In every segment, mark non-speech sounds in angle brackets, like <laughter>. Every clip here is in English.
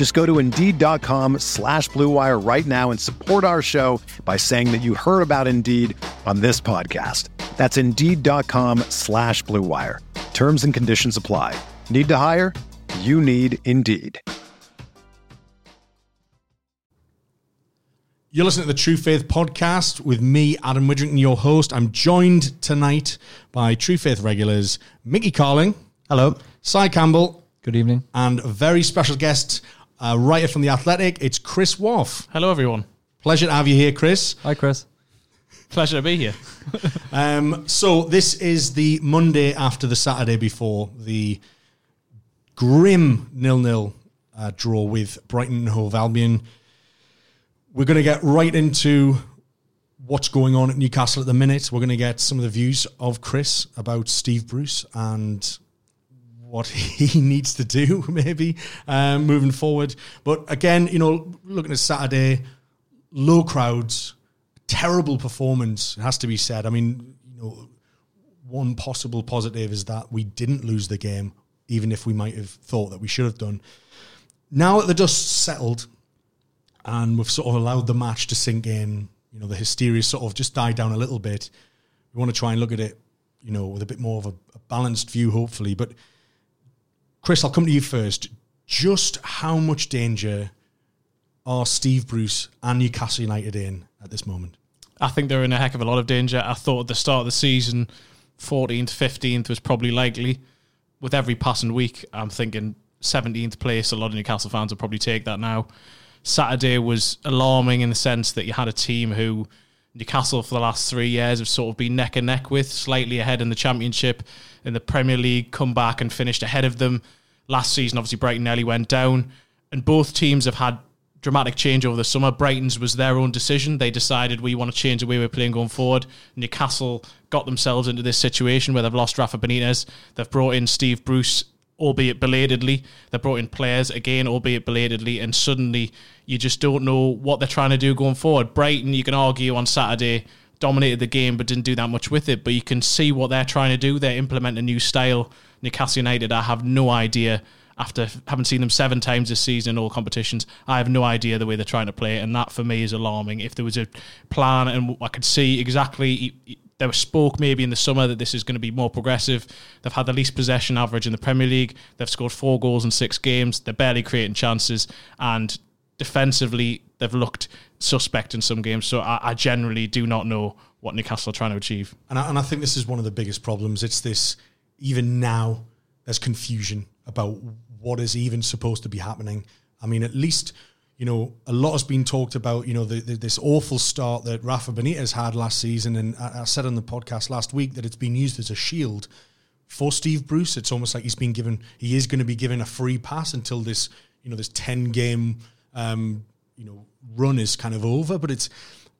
Just go to Indeed.com slash BlueWire right now and support our show by saying that you heard about Indeed on this podcast. That's Indeed.com slash BlueWire. Terms and conditions apply. Need to hire? You need Indeed. You're listening to the True Faith podcast with me, Adam Widrington, your host. I'm joined tonight by True Faith regulars Mickey Carling. Hello. Cy Campbell. Good evening. And a very special guest, a writer from The Athletic. It's Chris Waugh. Hello, everyone. Pleasure to have you here, Chris. Hi, Chris. Pleasure to be here. <laughs> um, so, this is the Monday after the Saturday before the grim nil nil uh, draw with Brighton and Hove Albion. We're going to get right into what's going on at Newcastle at the minute. We're going to get some of the views of Chris about Steve Bruce and what <laughs> he needs to do, <laughs> maybe um, moving forward. But again, you know, looking at Saturday, low crowds, terrible performance. Has to be said. I mean, you know, one possible positive is that we didn't lose the game, even if we might have thought that we should have done. Now that the dust's settled, and we've sort of allowed the match to sink in. You know, the hysteria sort of just died down a little bit. We want to try and look at it, you know, with a bit more of a, a balanced view, hopefully. But Chris, I'll come to you first. Just how much danger are Steve Bruce and Newcastle United in at this moment? I think they're in a heck of a lot of danger. I thought at the start of the season, 14th, 15th was probably likely. With every passing week, I'm thinking 17th place. A lot of Newcastle fans will probably take that now. Saturday was alarming in the sense that you had a team who Newcastle for the last three years have sort of been neck and neck with, slightly ahead in the Championship, in the Premier League, come back and finished ahead of them. Last season, obviously, Brighton nearly went down, and both teams have had dramatic change over the summer. Brighton's was their own decision. They decided we want to change the way we're playing going forward. Newcastle got themselves into this situation where they've lost Rafa Benitez. They've brought in Steve Bruce albeit belatedly. They brought in players again, albeit belatedly, and suddenly you just don't know what they're trying to do going forward. Brighton, you can argue on Saturday, dominated the game but didn't do that much with it. But you can see what they're trying to do. They implement a new style. Newcastle United, I have no idea. After having seen them seven times this season in all competitions, I have no idea the way they're trying to play, and that for me is alarming. If there was a plan and I could see exactly there was spoke maybe in the summer that this is going to be more progressive. They've had the least possession average in the Premier League. They've scored four goals in six games. They're barely creating chances, and defensively they've looked suspect in some games. So I, I generally do not know what Newcastle are trying to achieve. And I, and I think this is one of the biggest problems. It's this even now there's confusion about what is even supposed to be happening. I mean, at least you know, a lot has been talked about, you know, the, the, this awful start that Rafa Benitez had last season. And I, I, said on the podcast last week that it's been used as a shield for Steve Bruce. It's almost like he's been given, he is going to be given a free pass until this, you know, this 10 game, um, you know, run is kind of over. But it's,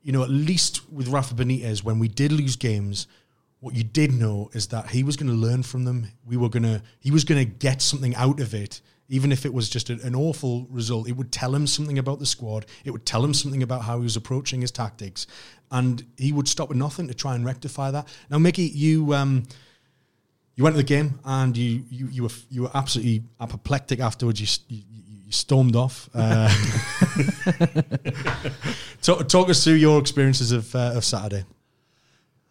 you know, at least with Rafa Benitez, when we did lose games, what you did know is that he was going to learn from them. We were going to, he was going to get something out of it even if it was just an awful result, it would tell him something about the squad. It would tell him something about how he was approaching his tactics, and he would stop at nothing to try and rectify that. Now, Mickey, you um, you went to the game and you you, you were you were absolutely apoplectic afterwards. You, you, you stormed off. Uh, <laughs> talk, talk, us through your experiences of uh, of Saturday.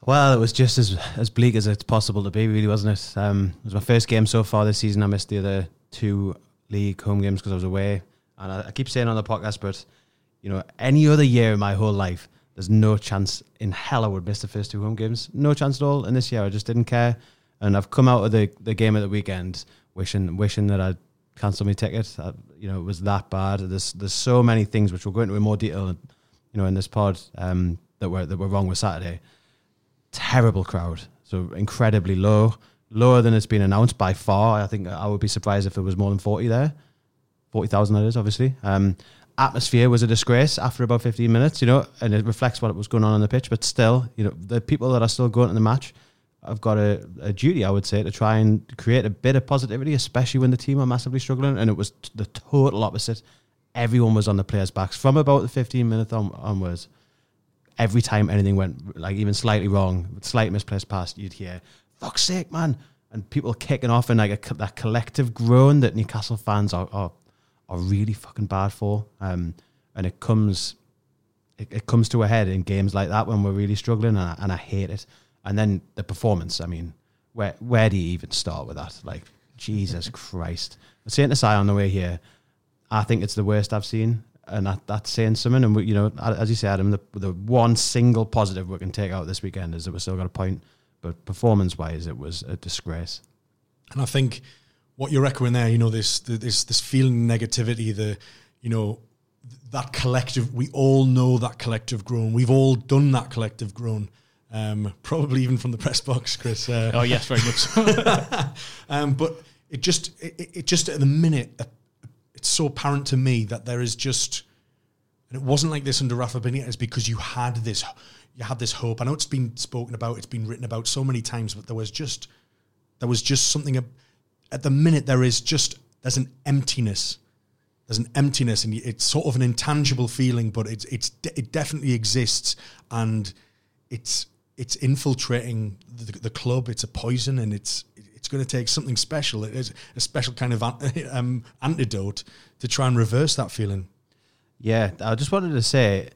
Well, it was just as as bleak as it's possible to be, really, wasn't it? Um, it was my first game so far this season. I missed the other two league home games because I was away. And I, I, keep saying on the podcast, but you know, any other year in my whole life, there's no chance in hell I would miss the first two home games. No chance at all. And this year I just didn't care. And I've come out of the, the game at the weekend wishing wishing that I'd cancelled my ticket. I, you know, it was that bad. There's there's so many things which we'll go into in more detail, you know, in this pod um, that were that were wrong with Saturday. Terrible crowd, so incredibly low, lower than it's been announced by far. I think I would be surprised if there was more than forty there, forty thousand that is obviously. Um, atmosphere was a disgrace after about fifteen minutes, you know, and it reflects what was going on on the pitch. But still, you know, the people that are still going to the match I've got a, a, duty, I would say, to try and create a bit of positivity, especially when the team are massively struggling. And it was the total opposite. Everyone was on the players' backs from about the 15 minutes on- onwards. Every time anything went like even slightly wrong, slight misplaced pass, you'd hear "fuck's sake, man," and people kicking off and like a, that collective groan that Newcastle fans are are, are really fucking bad for. Um, and it comes it, it comes to a head in games like that when we're really struggling, and I, and I hate it. And then the performance. I mean, where where do you even start with that? Like, Jesus <laughs> Christ. I saying to Si on the way here, I think it's the worst I've seen. And that, that's saying something. And, we, you know, as you say, Adam, the, the one single positive we can take out this weekend is that we still got a point. But performance wise, it was a disgrace. And I think what you're echoing there, you know, this this this feeling negativity, the you know that collective. We all know that collective groan. We've all done that collective groan um, probably even from the press box, Chris. Uh, oh yes, very much. <laughs> Um, but it just, it, it, just at the minute, uh, it's so apparent to me that there is just, and it wasn't like this under Rafa Benitez because you had this, you had this hope. I know it's been spoken about, it's been written about so many times, but there was just, there was just something. At the minute, there is just there's an emptiness. There's an emptiness, and it's sort of an intangible feeling, but it's it's it definitely exists, and it's it's infiltrating the, the, club. It's a poison, and it's it's going to take something special. It is a special kind of <laughs> um, antidote to try and reverse that feeling. Yeah, I just wanted to say.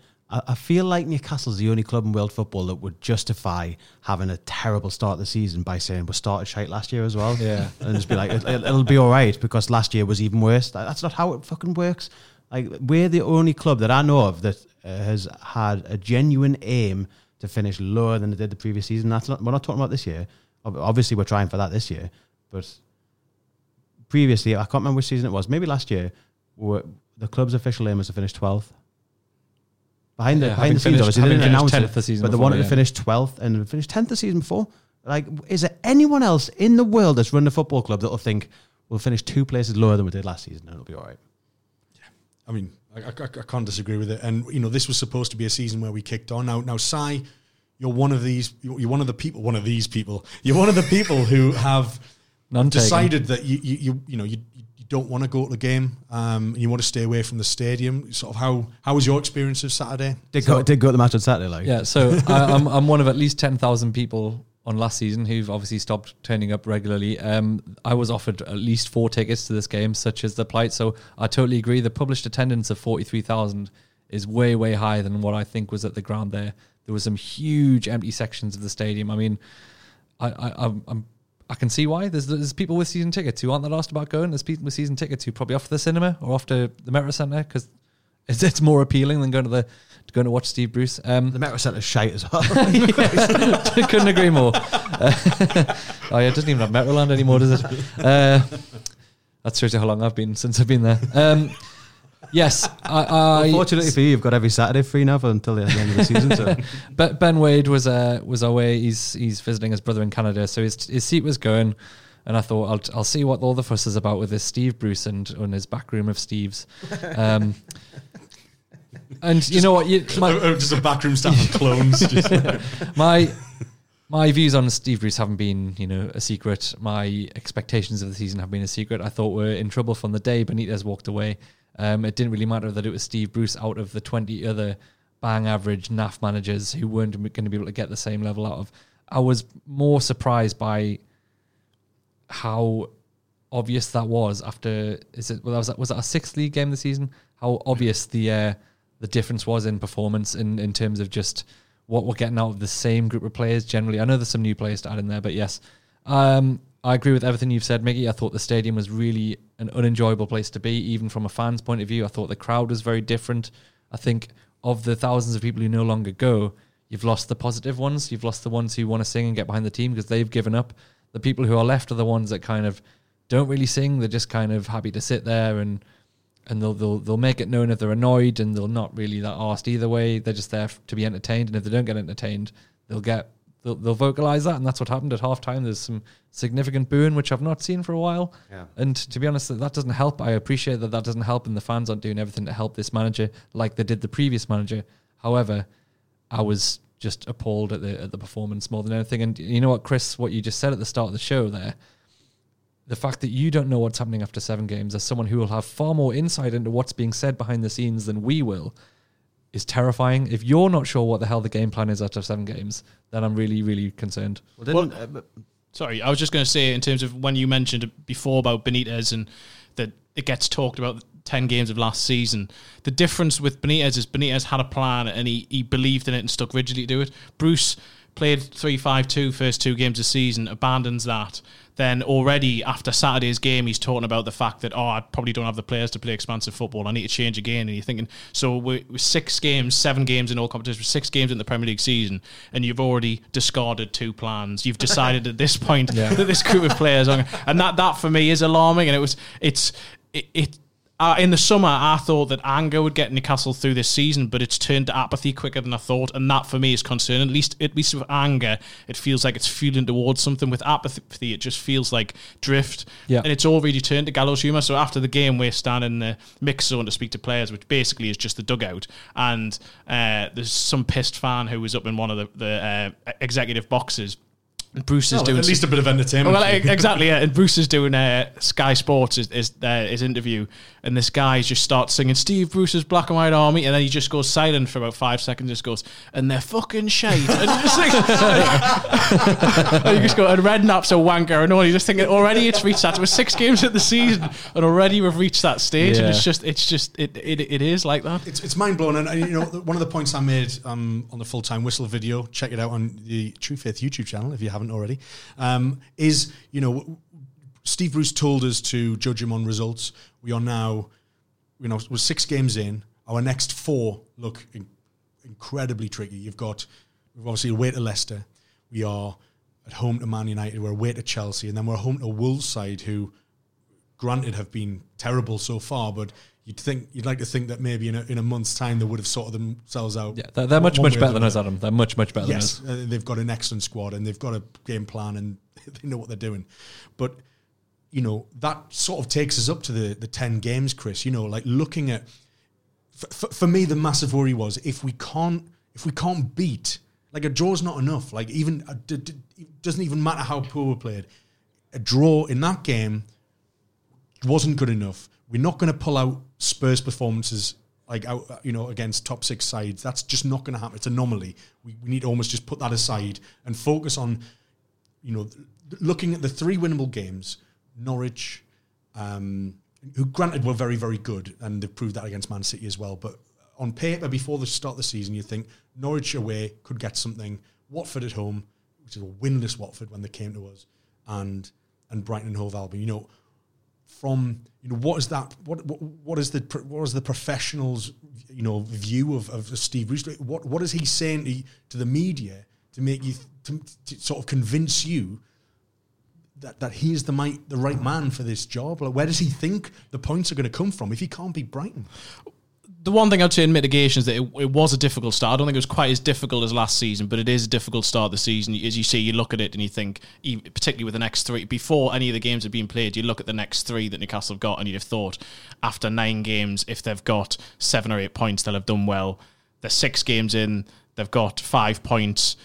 I feel like Newcastle's the only club in world football that would justify having a terrible start of the season by saying we started shite last year as well. Yeah, <laughs> and just be like, it, will be all right because last year was even worse. That's not how it fucking works. Like we're the only club that I know of that uh, has had a genuine aim to finish lower than it did the previous season. That's not we're not talking about this year. Obviously, we're trying for that this year, but previously, I can't remember which season it was. Maybe last year, the club's official aim was to finish twelfth. Behind the yeah, behind the scenes, obviously, they didn't announce it, the season but they wanted yeah. to finish twelfth and finish tenth the season before. Like, is there anyone else in the world that's run a football club that'll think we'll finish two places lower than we did last season and it'll be all right? Yeah, I mean, I, I, I, can't disagree with it. And you know, this was supposed to be a season where we kicked on. Now, now, Si, you're one of these. You're one of the people. One of these people. You're one of the people who have None decided taken. that you, you, you, you know, you, you don't want to go to the game. Um, and you want to stay away from the stadium. Sort of how how was your experience of Saturday? Did so, go did go to the match on Saturday, like yeah. So I, I'm I'm one of at least ten thousand people on last season who've obviously stopped turning up regularly. Um, I was offered at least four tickets to this game, such as the plight. So I totally agree. The published attendance of 43,000 is way, way higher than what I think was at the ground there. There were some huge empty sections of the stadium. I mean, I, I, I'm, I'm I can see why. There's, there's people with season tickets who aren't that asked about going. There's people with season tickets who probably off to the cinema or off to the Metro Centre because it's, it's more appealing than going to the going to watch Steve Bruce. Um, the Metro Centre's shite as well. <laughs> <laughs> couldn't agree more. Uh, <laughs> oh yeah, it doesn't even have Metroland anymore, does it? Uh, that shows you how long I've been since I've been there. Um, yes, I, I Unfortunately for you, you've got every Saturday free now for until the end of the season. So. <laughs> but Ben Wade was uh, was away. He's he's visiting his brother in Canada, so his his seat was going. And I thought I'll I'll see what all the fuss is about with this Steve Bruce and on his back room of Steve's. Um, <laughs> and just, you know what? You, my, just a backroom staff of clones. <laughs> my my views on Steve Bruce haven't been, you know, a secret. My expectations of the season have been a secret. I thought we are in trouble from the day Benitez walked away. Um, it didn't really matter that it was Steve Bruce out of the 20 other bang average NAF managers who weren't going to be able to get the same level out of. I was more surprised by how obvious that was after is it well, was that was that a sixth league game this season? How obvious the uh, the difference was in performance in, in terms of just what we're getting out of the same group of players generally. I know there's some new players to add in there, but yes, um, I agree with everything you've said, Mickey. I thought the stadium was really an unenjoyable place to be, even from a fan's point of view. I thought the crowd was very different. I think of the thousands of people who no longer go, you've lost the positive ones. You've lost the ones who want to sing and get behind the team because they've given up. The people who are left are the ones that kind of don't really sing. They're just kind of happy to sit there and and they'll they'll they'll make it known if they're annoyed and they'll not really that asked either way. They're just there to be entertained, and if they don't get entertained, they'll get they'll, they'll vocalize that, and that's what happened at halftime. There's some significant booing which I've not seen for a while, Yeah. and to be honest, that doesn't help. I appreciate that that doesn't help, and the fans aren't doing everything to help this manager like they did the previous manager. However, I was just appalled at the at the performance more than anything. And you know what, Chris, what you just said at the start of the show there the fact that you don't know what's happening after seven games as someone who will have far more insight into what's being said behind the scenes than we will is terrifying. If you're not sure what the hell the game plan is after seven games, then I'm really, really concerned. Well, didn't, uh, but- Sorry, I was just going to say in terms of when you mentioned before about Benitez and that it gets talked about 10 games of last season. The difference with Benitez is Benitez had a plan and he, he believed in it and stuck rigidly to it. Bruce played 3 5 2 first two games of season, abandons that. Then already after Saturday's game, he's talking about the fact that, oh, I probably don't have the players to play expansive football. I need to change again. And you're thinking, so we're, we're six games, seven games in all competitions, six games in the Premier League season, and you've already discarded two plans. You've decided at this point <laughs> that this group of players are, and that, that for me is alarming. And it was, it's, it, it uh, in the summer, I thought that anger would get Newcastle through this season, but it's turned to apathy quicker than I thought, and that for me is concerning. At least, at least with anger, it feels like it's fueling towards something. With apathy, it just feels like drift, Yeah. and it's already turned to gallows humour. So after the game, we're standing in the mix zone to speak to players, which basically is just the dugout, and uh, there's some pissed fan who was up in one of the, the uh, executive boxes. And Bruce is Well, doing at least some- a bit of entertainment. well, exactly, yeah. And Bruce is doing uh, Sky Sports is, is uh, his interview, and this guy just starts singing Steve Bruce's Black and White Army, and then he just goes silent for about five seconds. Just goes, and they're fucking shite. And you just think, <laughs> and you just go, and Redknapp's a wanker, and all. You just think already it's reached that. It was six games at the season, and already we've reached that stage, and it's just, it's just, it, it, it is like that. It's, it's mind blowing, and, and, you know one of the points I made um, on the full time whistle video. Check it out on the True Faith YouTube channel if you haven't already. Um, is you know Steve Bruce told us to judge him on results. We are now, you know, we're six games in. Our next four look in, incredibly tricky. You've got we've obviously away to Leicester. We are at home to Man United. We're away to Chelsea, and then we're home to Wolves side who granted have been terrible so far, but you'd think you'd like to think that maybe in a, in a month's time they would have sorted themselves out. Yeah, they're, they're much, much better than us. Adam. They're much, much better Yes, than us. uh, they've got an excellent squad and they've got a game plan and <laughs> they know what they're doing. But you know that sort of takes us up to the the ten games, Chris. You know, like looking at for, for, me, the massive worry was if we can't if we can't beat like a draw's not enough. Like even d- it doesn't even matter how poor we played. A draw in that game wasn't good enough. We're not going to pull out Spurs performances like out, you know against top six sides. That's just not going to happen. It's an anomaly. We, we need to almost just put that aside and focus on you know looking at the three winnable games. Norwich, um, who granted were very very good and they've proved that against Man City as well. But on paper, before the start of the season, you think Norwich away could get something. Watford at home, which is a winless Watford when they came to us, and and Brighton and Hove Albion. You know, from you know what is that what what, what is the what is the professionals you know view of, of Steve Bruce? What what is he saying to, to the media to make you to, to sort of convince you that that he is the might, the right man for this job? Like where does he think the points are going to come from if he can't beat Brighton the one thing I'd say in mitigation is that it, it was a difficult start. I don't think it was quite as difficult as last season, but it is a difficult start the season. As you see, you look at it and you think, particularly with the next three, before any of the games have been played, you look at the next three that Newcastle have got, and you'd have thought after nine games, if they've got seven or eight points, they'll have done well. They're six games in, they've got five points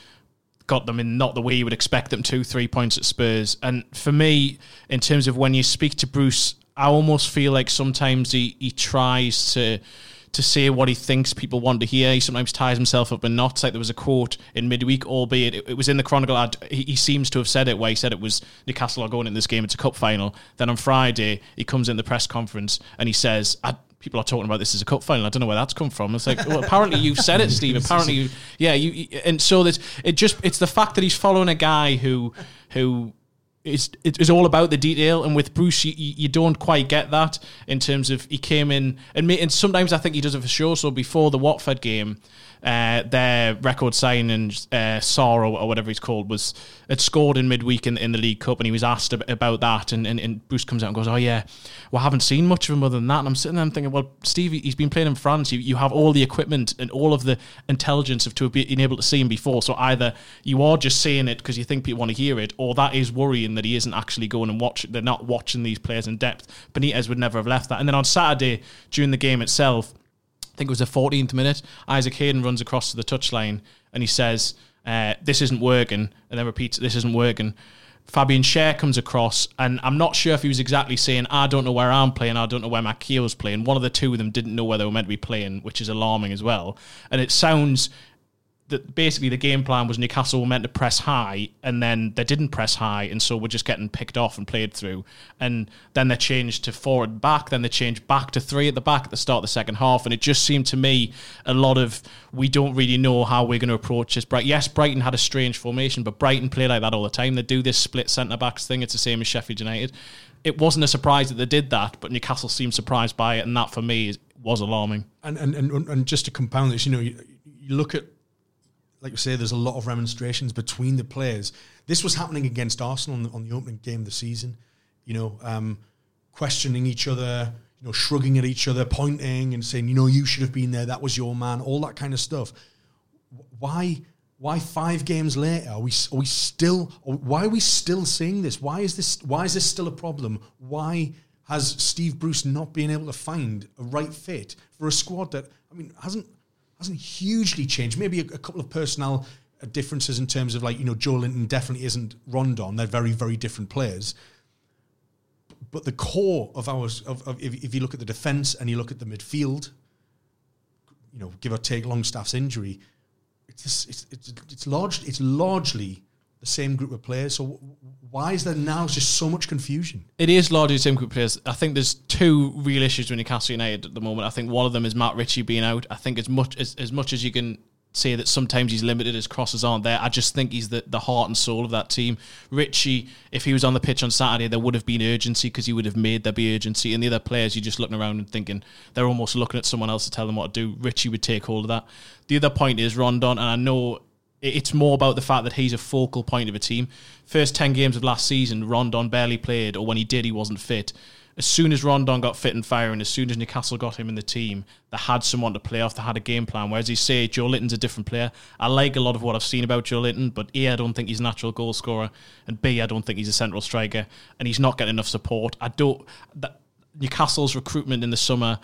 got them in not the way you would expect them to, three points at Spurs. And for me, in terms of when you speak to Bruce, I almost feel like sometimes he, he tries to to say what he thinks people want to hear. He sometimes ties himself up in knots. Like there was a quote in midweek, albeit it, it was in the Chronicle ad. He, he seems to have said it where he said it was Newcastle are going in this game. It's a cup final. Then on Friday, he comes in the press conference and he says, I, people are talking about this as a cup final. I don't know where that's come from. It's like, well, apparently you said it, Steve. <laughs> Apparently, you, yeah, you, and so that it just it's the fact that he's following a guy who who it's it's all about the detail, and with Bruce, you, you don't quite get that in terms of he came in and and sometimes I think he does it for sure. So before the Watford game, uh, their record signing uh, Sorrow or whatever he's called was had scored in midweek in, in the League Cup, and he was asked ab- about that, and, and, and Bruce comes out and goes, "Oh yeah, well I haven't seen much of him other than that." And I'm sitting there thinking, "Well, Steve, he's been playing in France. You, you have all the equipment and all of the intelligence of to been able to see him before. So either you are just saying it because you think people want to hear it, or that is worrying that he isn't actually going and watch. They're not watching these players in depth. Benitez would never have left that. And then on Saturday during the game itself." Think it was the 14th minute. Isaac Hayden runs across to the touchline and he says, uh, "This isn't working," and then repeats, "This isn't working." Fabian Schär comes across, and I'm not sure if he was exactly saying, "I don't know where I'm playing, I don't know where Manquillo's playing." One of the two of them didn't know where they were meant to be playing, which is alarming as well. And it sounds that basically the game plan was Newcastle were meant to press high, and then they didn't press high, and so we're just getting picked off and played through. And then they changed to forward and back, then they changed back to three at the back at the start of the second half, and it just seemed to me a lot of we don't really know how we're going to approach this. Bright, yes, Brighton had a strange formation, but Brighton play like that all the time. They do this split centre backs thing. It's the same as Sheffield United. It wasn't a surprise that they did that, but Newcastle seemed surprised by it, and that for me was alarming. And, and and and just to compound this, you know, you, you look at like you say, there's a lot of remonstrations between the players. This was happening against Arsenal on the, on the opening game of the season. You know, um, questioning each other, you know, shrugging at each other, pointing and saying, you know, you should have been there. That was your man. All that kind of stuff. Why? Why five games later are we are we still? Why are we still seeing this? Why is this? Why is this still a problem? Why has Steve Bruce not been able to find a right fit for a squad that I mean hasn't hasn't hugely changed. Maybe a, a couple of personnel uh, differences in terms of like you know Joelinton definitely isn't Rondon. They're very very different players. But the core of ours, of, of if, if you look at the defence and you look at the midfield, you know, give or take Longstaff's injury, it's it's it's it's large it's largely the same group of players. So why is there now just so much confusion? It is largely the same group of players. I think there's two real issues with Newcastle United at the moment. I think one of them is Matt Ritchie being out. I think as much as, as much as you can say that sometimes he's limited, his crosses aren't there. I just think he's the, the heart and soul of that team. Ritchie, if he was on the pitch on Saturday, there would have been urgency because he would have made there be urgency. And the other players, you're just looking around and thinking they're almost looking at someone else to tell them what to do. Ritchie would take hold of that. The other point is Rondon, and I know it's more about the fact that he's a focal point of a team. First 10 games of last season, Rondon barely played, or when he did, he wasn't fit. As soon as Rondon got fit and firing, as soon as Newcastle got him in the team, they had someone to play off, they had a game plan. Whereas you say, Joelinton's a different player. I like a lot of what I've seen about Joelinton, but A, I don't think he's a natural goal scorer, and B, I don't think he's a central striker, and he's not getting enough support. I don't. That, Newcastle's recruitment in the summer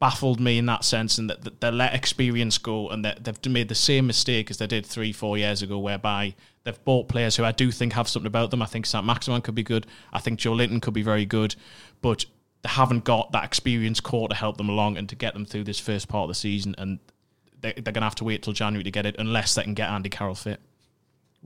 baffled me in that sense, and that, that they let experience go, and that they've made the same mistake as they did three, four years ago, whereby they've bought players who I do think have something about them. I think Saint Maximin could be good. I think Joelinton could be very good, but they haven't got that experience core to help them along and to get them through this first part of the season, and they, they're going to have to wait till January to get it, unless they can get Andy Carroll fit.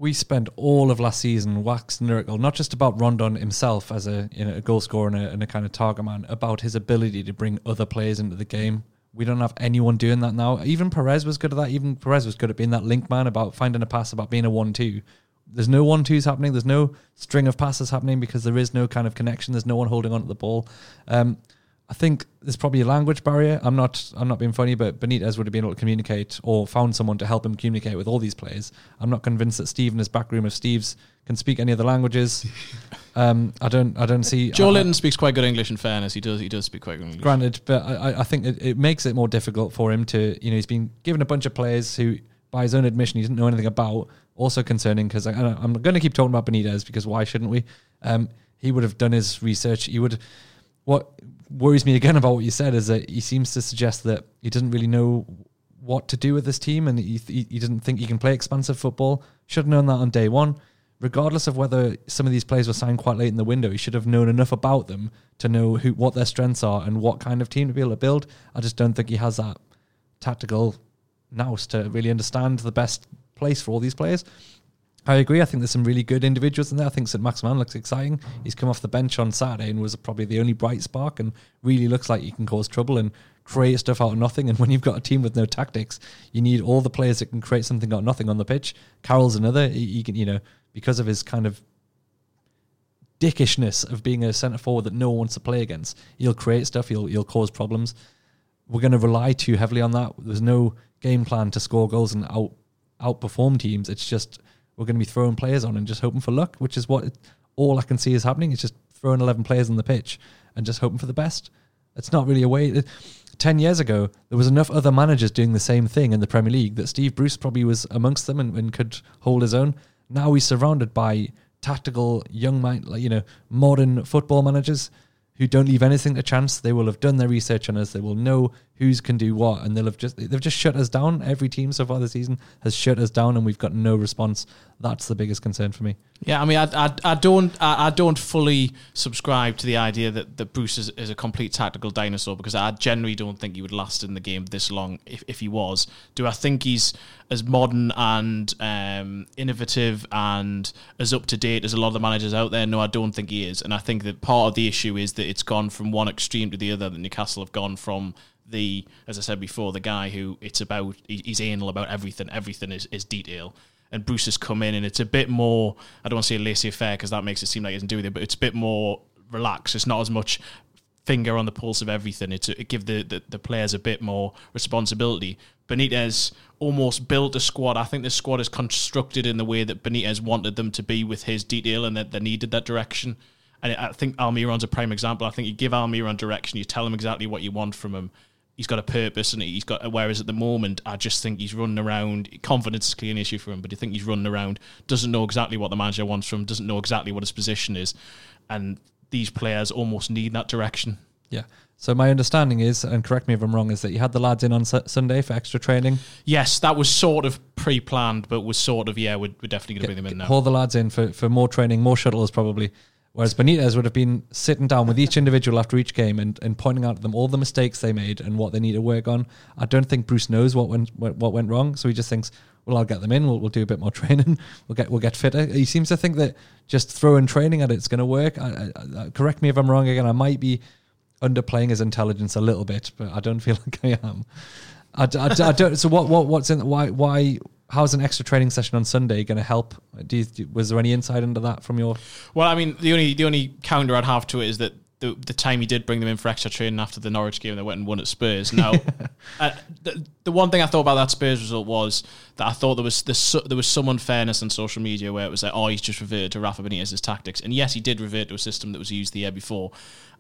We spent all of last season waxing lyrical, not just about Rondon himself as a you know a goal scorer and a, and a kind of target man, about his ability to bring other players into the game. We don't have anyone doing that now. Even Perez was good at that. Even Perez was good at being that link man, about finding a pass, about being a one-two. There's no one-twos happening. There's no string of passes happening because there is no kind of connection. There's no one holding on to the ball. Um, I think there's probably a language barrier. I'm not I'm not being funny, but Benitez would have been able to communicate or found someone to help him communicate with all these players. I'm not convinced that Steve in his back room, if Steve's can speak any other languages, <laughs> um, I don't I don't see Joelinton speaks quite good English. In fairness, he does. He does speak quite good English. Granted, but I, I- I think it, it makes it more difficult for him to, you know, he's been given a bunch of players who, by his own admission, he didn't know anything about. Also concerning because I'm going to keep talking about Benitez because why shouldn't we? Um, he would have done his research. He would. What worries me again <laughs> about what you said is that he seems to suggest that he doesn't really know what to do with this team and he, he, he doesn't think he can play expansive football. Should have known that on day one. Regardless of whether some of these players were signed quite late in the window, he should have known enough about them to know who what their strengths are and what kind of team to be able to build. I just don't think he has that tactical nous to really understand the best place for all these players. I agree. I think there's some really good individuals in there. I think St. Maximin looks exciting. He's come off the bench on Saturday and was probably the only bright spark and really looks like he can cause trouble and create stuff out of nothing. And <laughs> when you've got a team with no tactics, you need all the players that can create something out of nothing on the pitch. Carroll's another. He, he can, you know, because of his kind of dickishness of being a centre forward that no one wants to play against. He'll create stuff. He'll he'll cause problems. We're going to rely too heavily on that. There's no game plan to score goals and out outperform teams. It's just we're going to be throwing players on and just hoping for luck, which is what it, all I can see is happening. It's just throwing 11 players on the pitch and just hoping for the best. It's not really a way. It, 10 years ago, there was enough other managers doing the same thing in the Premier League that Steve Bruce probably was amongst them and, and could hold his own. Now he's surrounded by tactical, young, mind, like, you know, modern football managers who don't leave anything to chance. They will have done their research on us. They will know who's can do what, and they'll have just they've just shut us down. Every team so far this season has shut us down, and we've got no response. That's the biggest concern for me. Yeah, I mean, I, I, I don't I, I don't fully subscribe to the idea that, that Bruce is, is a complete tactical dinosaur because I generally don't think he would last in the game this long if, if he was. Do I think he's as modern and um, innovative and as up to date as a lot of the managers out there? No, I don't think he is, and I think that part of the issue is that it's gone from one extreme to the other. That Newcastle have gone from the, as I said before, the guy who it's about, he's anal about everything. Everything is, is detail. And Bruce has come in and it's a bit more, I don't want to say laissez faire because that makes it seem like it doesn't do with it, but it's a bit more relaxed. It's not as much finger on the pulse of everything. It's it give the, the, the players a bit more responsibility. Benitez almost built a squad. I think the squad is constructed in the way that Benitez wanted them to be with his detail and that they needed that direction. And I think Almiron's a prime example. I think you give Almiron direction, you tell him exactly what you want from him, he's got a purpose and he's got whereas at the moment I just think he's running around confidence is clearly an issue for him but I think he's running around doesn't know exactly what the manager wants from him doesn't know exactly what his position is and these players almost need that direction Yeah. So my understanding is, and correct me if I'm wrong, is that you had the lads in on Su- Sunday for extra training. yes that was sort of pre-planned but was sort of yeah we're, we're definitely going to bring them in now Haul the lads in for, for more training, more shuttles probably. Whereas Benitez would have been sitting down with each individual after each game and, and pointing out to them all the mistakes they made and what they need to work on. I don't think Bruce knows what went what went wrong, so he just thinks, "Well, I'll get them in. We'll, we'll do a bit more <laughs> training. We'll get we'll get fitter." He seems to think that just throwing training at it's going to work. I, I, I, correct me if I'm wrong. Again, I might be underplaying his intelligence a little bit, but I don't feel <laughs> like I am. I don't. So what what what's in why why how's an extra training session on Sunday going to help? Do you, was there any insight into that from your? Well, I mean, the only the only counter I'd have to it is that the, the time he did bring them in for extra training after the Norwich game, they went and won at Spurs. Now, <laughs> uh, the, the one thing I thought about that Spurs result was that I thought there was this, there was some unfairness on social media where it was like, oh, he's just reverted to Rafa Benitez's tactics, and yes, he did revert to a system that was used the year before.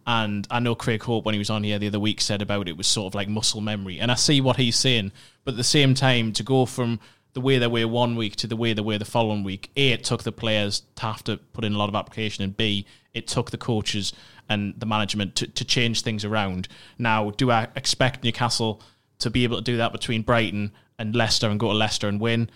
And I know Craig Hope, when he was on here the other week, said about it was sort of like muscle memory. And I see what he's saying. But at the same time, to go from the way they were one week to the way they were the following week, A, it took the players to have to put in a lot of application, and B, it took the coaches and the management to, to change things around. Now, do I expect Newcastle to be able to do that between Brighton and Leicester and go to Leicester and win?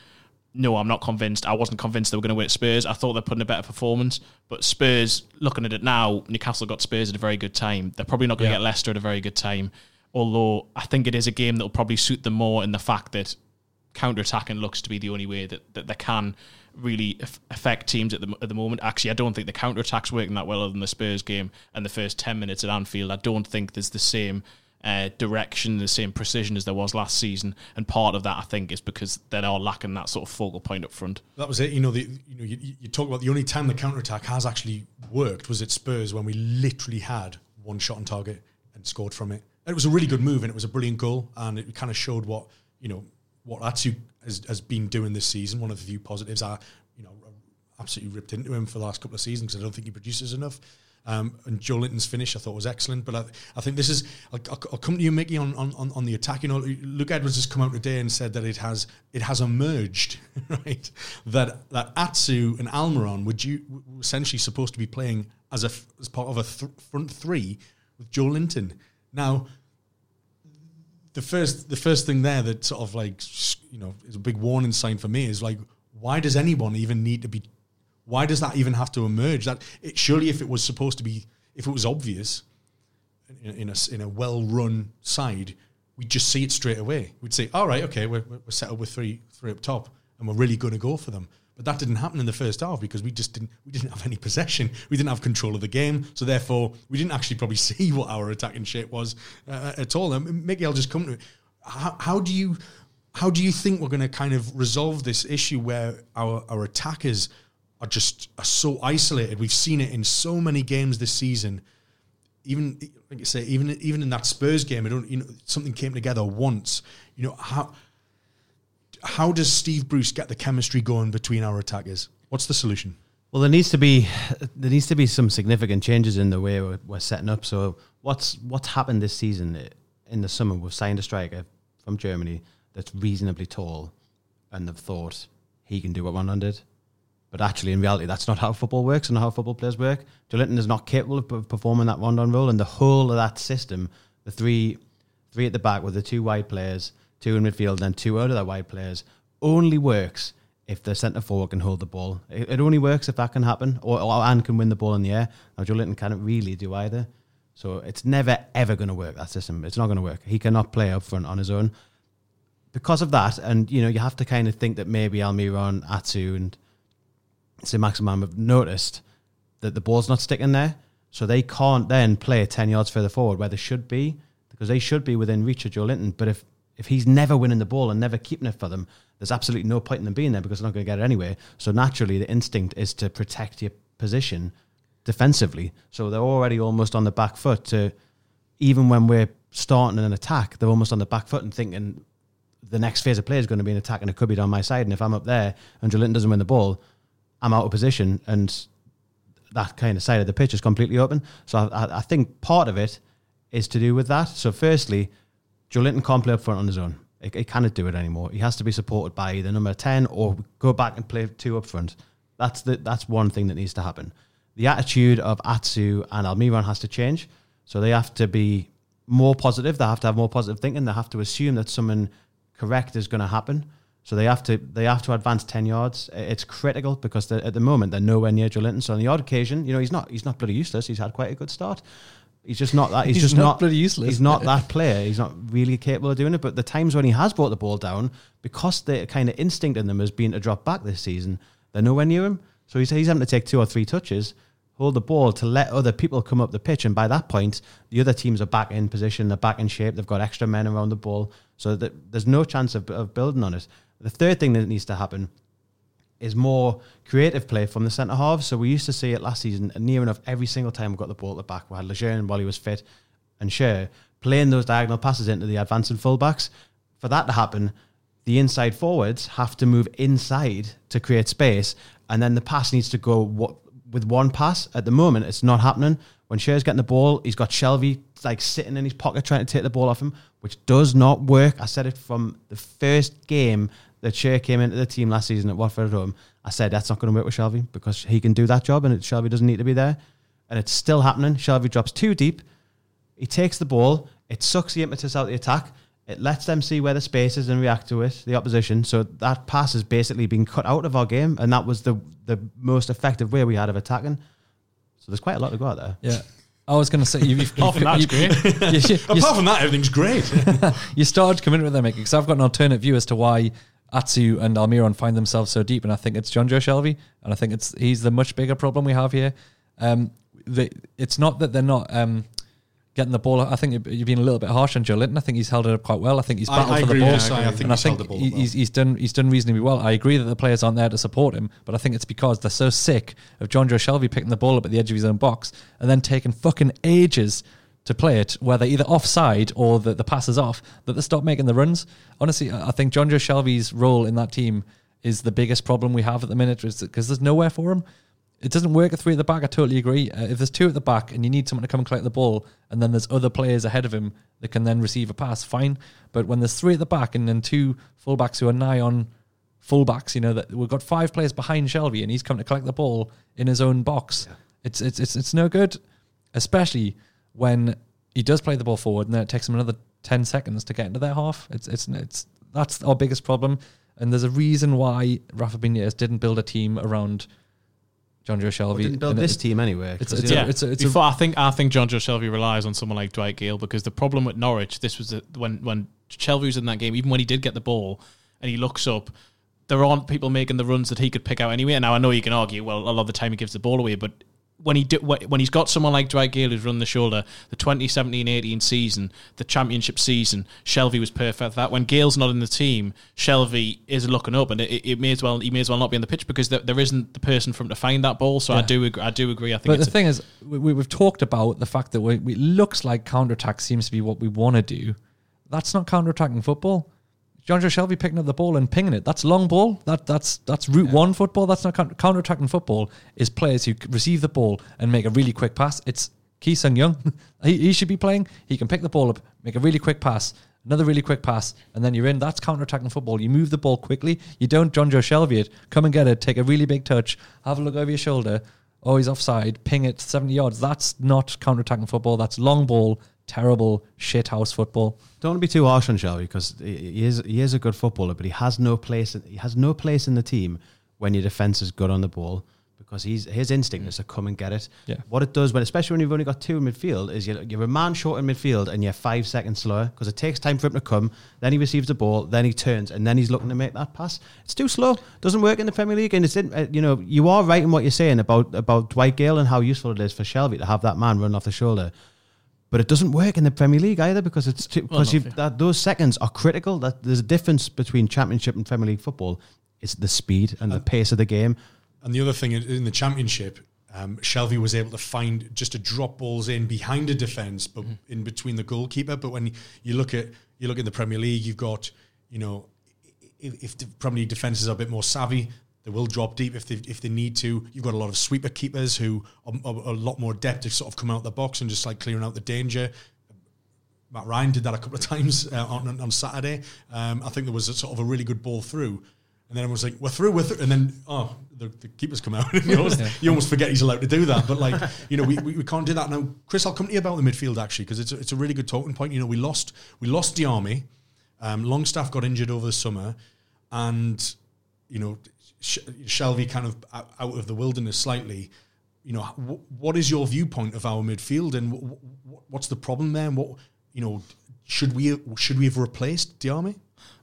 No, I'm not convinced. I wasn't convinced they were going to win at Spurs. I thought they're putting a better performance. But Spurs, looking at it now, Newcastle got Spurs at a very good time. They're probably not going to Yeah. get Leicester at a very good time. Although I think it is a game that will probably suit them more in the fact that counter attacking looks to be the only way that, that they can really aff- affect teams at the, at the moment. Actually, I don't think the counter attack's working that well other than the Spurs game and the first 10 minutes at Anfield. I don't think there's the same uh, direction, the same precision as there was last season. And part of that, I think, is because they are lacking that sort of focal point up front. That was it. You know, the, you know, you, you talk about the only time the counter attack has actually worked was at Spurs when we literally had one shot on target and scored from it. It was a really good move and it was a brilliant goal and it kind of showed what you know what Atsu has, has been doing this season. One of the few positives I you know absolutely ripped into him for the last couple of seasons because I don't think he produces enough. Um, and Joelinton's finish I thought was excellent, but I, I think this is. I'll, I'll, come to you, Mickey, on, on, on- the attack. You know, Luke Edwards has come out today and said that it has it has emerged, <laughs> right? That that Atsu and Almiron would you were essentially supposed to be playing as a as part of a th- front three with Joelinton. Now, the first the first thing there that sort of like you know is a big warning sign for me is like why does anyone even need to be why does that even have to emerge? That it surely if it was supposed to be if it was obvious in, in a in a well run side we'd just see it straight away. We'd say all right okay we're, we're set up with three three up top and we're really going to go for them but that didn't happen in the first half because we just didn't we didn't have any possession we didn't have control of the game so therefore we didn't actually probably <laughs> see what our attacking shape was uh, at all and Mickey I'll just come to it how, how do you how do you think we're going to kind of resolve this issue where our our attackers are just are so isolated. We've seen it in so many games this season. Even like I say, even even in that Spurs game, I don't you know something came together once. You know how how does Steve Bruce get the chemistry going between our attackers? What's the solution? Well, there needs to be there needs to be some significant changes in the way we're, we're setting up. So, what's what's happened this season in the summer? We've signed a striker from Germany that's reasonably tall, and they've thought he can do what Ron did. But actually, in reality, that's not how football works and how football players work. Joelinton is not capable of performing that Rondon role, and the whole of that system, the three, three at the back with the two wide players, two in midfield, and two out of that wide players, only works if the centre forward can hold the ball. It, it, only works if that can happen, or, or and can win the ball in the air. Now, Joelinton can't really do either. So it's never ever going to work that system. It's not going to work. He cannot play up front on his own because of that. And you know you have to kind of think that maybe Almiron, Atsu, and Saint-Maximin have noticed that the ball's not sticking there, so they can't then play ten yards further forward where they should be because they should be within reach of Joelinton. But if if he's never winning the ball and never keeping it for them, there's absolutely no point in them being there because they're not going to get it anyway. So naturally, the instinct is to protect your position defensively. So they're already almost on the back foot to even when we're starting an attack, they're almost on the back foot and thinking the next phase of play is going to be an attack and it could be down my side. And if I'm up there and Joelinton doesn't win the ball, I'm out of position and that kind of side of the pitch is completely open. So I, I think part of it is to do with that. So firstly, Joelinton can't play up front on his own. He, he cannot do it anymore. He has to be supported by either number 10 or go back and play two up front. That's the, that's one thing that needs to happen the attitude of Atsu and Almiron has to change. So they have to be more positive. They have to have more positive thinking. They have to assume that something correct is going to happen. So they have to they have to advance ten yards. It's critical because at the moment they're nowhere near Joelinton. So on the odd occasion, you know, he's not he's not bloody useless. He's had quite a good start. He's just not that. He's, he's just not, not useless. He's not that <laughs> player. He's not really capable of doing it. But the times when he has brought the ball down, because the kind of instinct in them has been to drop back this season, they're nowhere near him. So he's, he's having to take two or three touches hold the ball to let other people come up the pitch. And by that point, the other teams are back in position, they're back in shape, they've got extra men around the ball. So that there's no chance of, of building on it. The third thing that needs to happen is more creative play from the centre half. So we used to see it last season, near enough every single time we got the ball at the back. We had Lejeune while he was fit and Schär playing those diagonal passes into the advancing fullbacks. For that to happen, the inside forwards have to move inside to create space, and then the pass needs to go what with one pass. At the moment, it's not happening. When Schär's getting the ball, he's got Shelvey like sitting in his pocket trying to take the ball off him, which does not work. I said it from the first game that Schär came into the team last season at Watford at home. I said that's not going to work with Shelvey because he can do that job and it, Shelvey doesn't need to be there. And it's still happening. Shelvey drops too deep. He takes the ball. It sucks the impetus out of the attack. It lets them see where the space is and react to it, the opposition. So that pass has basically been cut out of our game, and that was the the most effective way we had of attacking. So there's quite a lot to go out there. Yeah. I was going to say, you've, you've, Apart from that, you, great. you, you, you, Apart from that, everything's great. <laughs> you started coming with them, Mickey, because I've got an alternate view as to why Atsu and Almiron find themselves so deep, and I think it's Jonjo Shelvey, and I think it's he's the much bigger problem we have here. Um, the, it's not that they're not um, getting the ball. I think you've been a little bit harsh on Joelinton. I think he's held it up quite well. I think he's battled I for the ball. Si. I think and he's held the ball he- well. he's, he's done he's done reasonably well. I agree that the players aren't there to support him, but I think it's because they're so sick of Jonjo Shelvey picking the ball up at the edge of his own box and then taking fucking ages to play it, where they're either offside or the, the pass is off, that they stop making the runs. Honestly, I think Jonjo Shelvey's role in that team is the biggest problem we have at the minute because there's nowhere for him. It doesn't work at three at the back. I totally agree. Uh, if there's two at the back and you need someone to come and collect the ball, and then there's other players ahead of him that can then receive a pass, fine. But when there's three at the back and then two fullbacks who are nigh on fullbacks, you know that we've got five players behind Shelvey, and he's come to collect the ball in his own box. It's it's it's it's no good, especially when he does play the ball forward, and then it takes him another ten seconds to get into their half. It's it's it's that's our biggest problem, and there's a reason why Rafa Benitez didn't build a team around Jonjo Shelvey. We didn't build And this it- team anyway. it's- it's you a- yeah, it's a- it's Before, I think I think Jonjo Shelvey relies on someone like Dwight Gayle because the problem with Norwich, this was the, when when Shelvey was in that game, even when he did get the ball and he looks up, there aren't people making the runs that he could pick out anyway. And now I know you can argue, well, a lot of the time he gives the ball away, but when he do, when he's got someone like Dwight Gayle who's run the shoulder, the 2017-18 season, the championship season, Shelvey was perfect that. When Gayle's not in the team, Shelvey is looking up, and it, it may as well he may as well not be on the pitch because there, there isn't the person for him to find that ball. So I do agree, I do agree. I think. But it's the a- thing is, we, we've talked about the fact that we, we, it looks like counter attack seems to be what we want to do. That's not counter attacking football. Jonjo Shelvey picking up the ball and pinging it. That's long ball. That that's that's route one football. That's not counter attacking football. Is players who receive the ball and make a really quick pass. It's Ki Sung Young. <laughs> he, he should be playing. He can pick the ball up, make a really quick pass, another really quick pass, and then you're in. That's counter attacking football. You move the ball quickly. You don't Jonjo Shelvey it. Come and get it. Take a really big touch. Have a look over your shoulder. Oh, he's offside. Ping it 70 yards. That's not counter attacking football. That's long ball. Terrible shit house football. Don't be too harsh on Shelvey because he he is he is a good footballer, but he has no place. He has no place in the team when your defense is good on the ball because he's his instinct is to come and get it. Yeah. What it does when, especially when you've only got two in midfield, is you're, you're a man short in midfield and you're five seconds slower because it takes time for him to come. Then he receives the ball, then he turns, and then he's looking to make that pass. It's too slow. Doesn't work in the Premier League, and it's in, uh, you know you are right in what you're saying about about Dwight Gayle and how useful it is for Shelvey to have that man run off the shoulder. But it doesn't work in the Premier League either because it's too, because you've that those seconds are critical. That there's a difference between Championship and Premier League football. It's the speed and the pace of the game. And the other thing in- in the championship, um, Shelvey was able to find just to drop balls in behind a defence, but in between the goalkeeper. But when you look at you look at the Premier League, you've got you know if, if the Premier League defences are a bit more savvy, they will drop deep if they if they need to. You've got a lot of sweeper keepers who are, are a lot more adept to sort of come out the box and just like clearing out the danger. Matt Ryan did that a couple of <laughs> times uh, on, on Saturday. Um, I think there was a sort of a really good ball through. And then everyone's like, we're through, we're through. And then, oh, the, the keeper's come out. <laughs> you, almost, you almost forget he's allowed to do that. But, like, <laughs> you know, we, we, we can't do that. Now, Chris, I'll come to you about the midfield, actually, because it's a, it's a really good talking point. You know, we lost we lost Diame. Um, Longstaff got injured over the summer. And, you know, Shelvey kind of out of the wilderness slightly. You know, what is your viewpoint of our midfield and wh- wh- what's the problem there? And what, you know, should we should we have replaced Diame?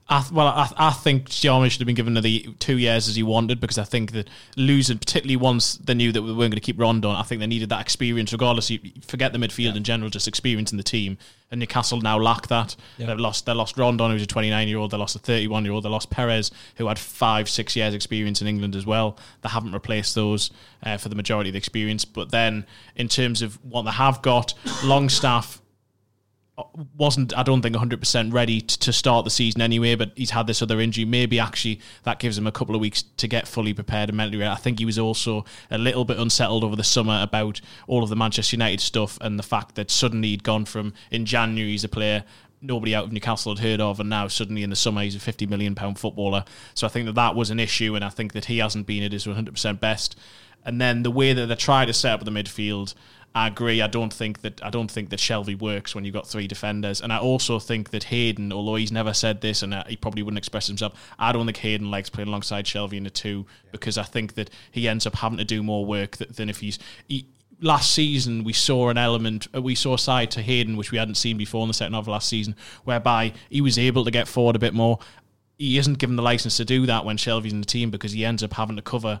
I th- well, I, I think Diame should have been given the two years as he wanted because I think that losing, particularly once they knew that we weren't going to keep Rondon, I think they needed that experience. Regardless, you forget the midfield in general, just experience in the team. And Newcastle now lack that. They've lost. They lost Rondon, who's a 29 year old. They lost a 31 year old. They lost Perez, who had five, six years experience in England as well. They haven't replaced those uh, for the majority of the experience. But then, in terms of what they have got, Longstaff wasn't I don't think 100% ready t- to start the season anyway but he's had this other injury. Maybe actually that gives him a couple of weeks to get fully prepared and mentally ready. I think he was also a little bit unsettled over the summer about all of the Manchester United stuff and the fact that suddenly he'd gone from in January he's a player nobody out of Newcastle had heard of and now suddenly in the summer he's a 50 million pound footballer. So I think that that was an issue and I think that he hasn't been at his 100% best. And then the way that they try to set up the midfield I agree. I don't think that I don't think that Shelvey works when you've got three defenders, and I also think that Hayden, although he's never said this, and uh, he probably wouldn't express himself, I don't think Hayden likes playing alongside Shelvey in a two because I think that he ends up having to do more work th- than if he's. He, last season, we saw an element, uh, we saw a side to Hayden which we hadn't seen before in the second half of last season, whereby he was able to get forward a bit more. He isn't given the license to do that when Shelvey's in the team because he ends up having to cover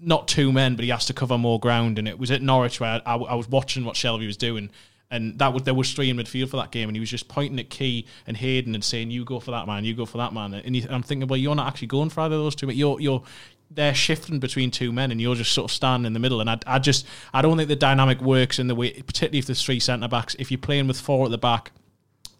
not two men, but he has to cover more ground. And it was at Norwich where I, I was watching what Shelvey was doing, and that was there was three in midfield for that game, and he was just pointing at Ki and Hayden and saying, "You go for that man, you go for that man." And he, I'm thinking, well, you're not actually going for either of those two, but you're you're they're shifting between two men, and you're just sort of standing in the middle. And I, I just I don't think the dynamic works in the way, particularly if there's three centre backs. If you're playing with four at the back.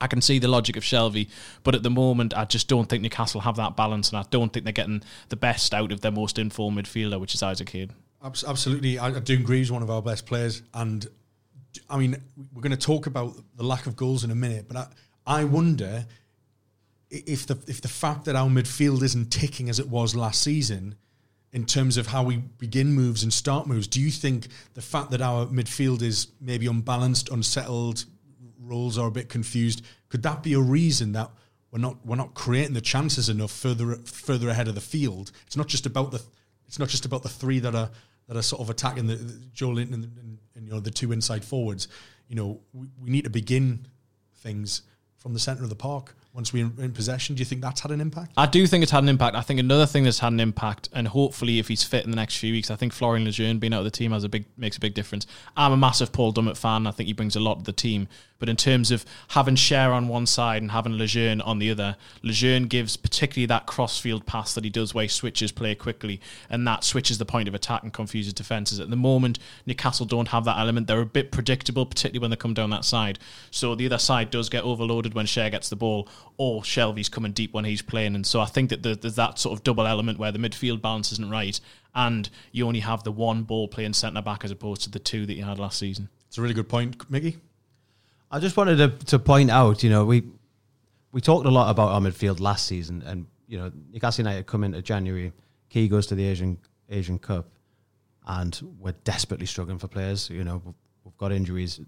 I can see the logic of Shelvey, but at the moment, I just don't think Newcastle have that balance, and I don't think they're getting the best out of their most informed midfielder, which is Isaac Hayden. Absolutely, I, I do agree. He's one of our best players, and I mean, we're going to talk about the lack of goals in a minute, but I, I wonder if the if the fact that our midfield isn't ticking as it was last season, in terms of how we begin moves and start moves, do you think the fact that our midfield is maybe unbalanced, unsettled, roles are a bit confused, could that be a reason that we're not we're not creating the chances enough further further ahead of the field? It's not just about the it's not just about the three that are that are sort of attacking the, the Joelinton and, and, and you know the two inside forwards. You know, we, we need to begin things from the centre of the park once we're in, possession. Do you think that's had an impact? I do think it's had an impact. I think another thing that's had an impact, and hopefully if he's fit in the next few weeks, I think Florian Lejeune being out of the team has a big makes a big difference. I'm a massive Paul Dummett fan. I think he brings a lot to the team. But in terms of having Schär on one side and having Lejeune on the other, Lejeune gives particularly that cross-field pass that he does where he switches play quickly, and that switches the point of attack and confuses defences. At the moment, Newcastle don't have that element. They're a bit predictable, particularly when they come down that side. So the other side does get overloaded when Schär gets the ball, or Shelvey's coming deep when he's playing. And so I think that there's that sort of double element where the midfield balance isn't right, and you only have the one ball playing centre back as opposed to the two that you had last season. It's a really good point, Mickey. I just wanted to, to point out, you know, we we talked a lot about our midfield last season, and you know, Newcastle United come into January, Ki goes to the Asian Asian Cup, and we're desperately struggling for players. You know, we've, we've got injuries.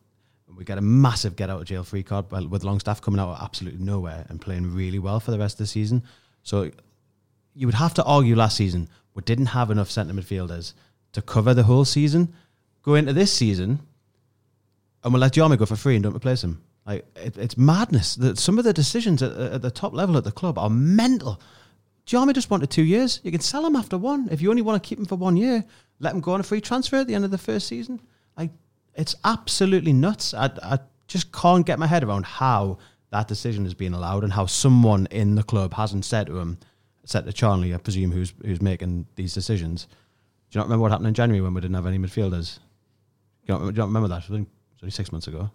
We get a massive get out of jail free card with Longstaff coming out of absolutely nowhere and playing really well for the rest of the season. So you would have to argue last season we didn't have enough centre midfielders to cover the whole season. Go into this season, and we'll let Diame go for free and don't replace him. Like it, it's madness. That some of the decisions at, at, the top level at the club are mental. Diame just wanted two years. You can sell him after one. If you only want to keep him for one year, let him go on a free transfer at the end of the first season. Like it's absolutely nuts. I, I just can't get my head around how that decision is being allowed and how someone in the club hasn't said to him, said to Charlie, I presume, who's who's making these decisions. Do you not remember what happened in January when we didn't have any midfielders? Do you not, do you not remember that? It's only six months ago.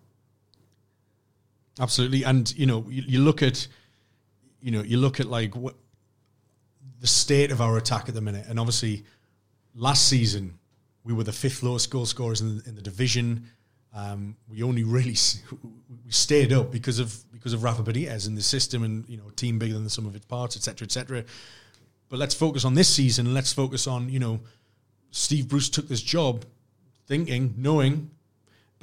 Absolutely, and you know, you, you look at, you know, you look at like what the state of our attack at the minute, and obviously, last season we were the fifth lowest goal scorers in the, in the division. Um, we only really we stayed up because of because of Rafa Benitez and the system, and you know, a team bigger than the sum of its parts, etc., etc. But let's focus on this season. Let's focus on you know, Steve Bruce took this job, thinking, knowing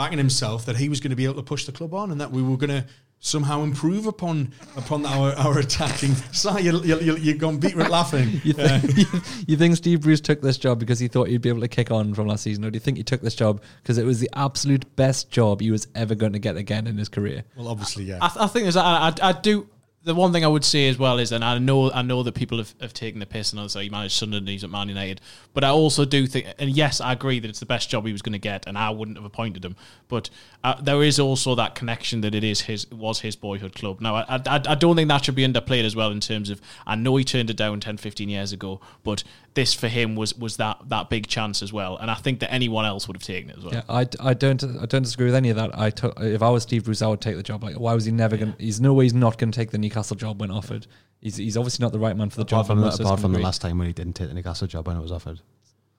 backing himself that he was going to be able to push the club on and that we were going to somehow improve upon upon our, our attacking side. You, you, you, you're going beetroot laughing. <laughs> you, think, uh, <laughs> you think Steve Bruce took this job because he thought he'd be able to kick on from last season, or do you think he took this job because it was the absolute best job he was ever going to get again in his career? Well, obviously, yeah. I, I think there's, I, I, I do the one thing I would say as well is, and I know I know that people have, have taken the piss and so he managed Sunderland, he's at Man United, but I also do think, and yes, I agree that it's the best job he was going to get, and I wouldn't have appointed him. But uh, there is also that connection that it is his was his boyhood club. Now, I, I, I don't think that should be underplayed as well in terms of I know he turned it down 10, 15 years ago, but this for him was was that that big chance as well, and I think that anyone else would have taken it as well. Yeah, I, I don't I don't disagree with any of that. I t- if I was Steve Bruce, I would take the job. Like, why was he never yeah. going? He's no way he's not going to take the Newcastle job when offered. He's he's obviously not the right man for the apart job. From the, apart from the last time when he didn't take the Newcastle job when it was offered,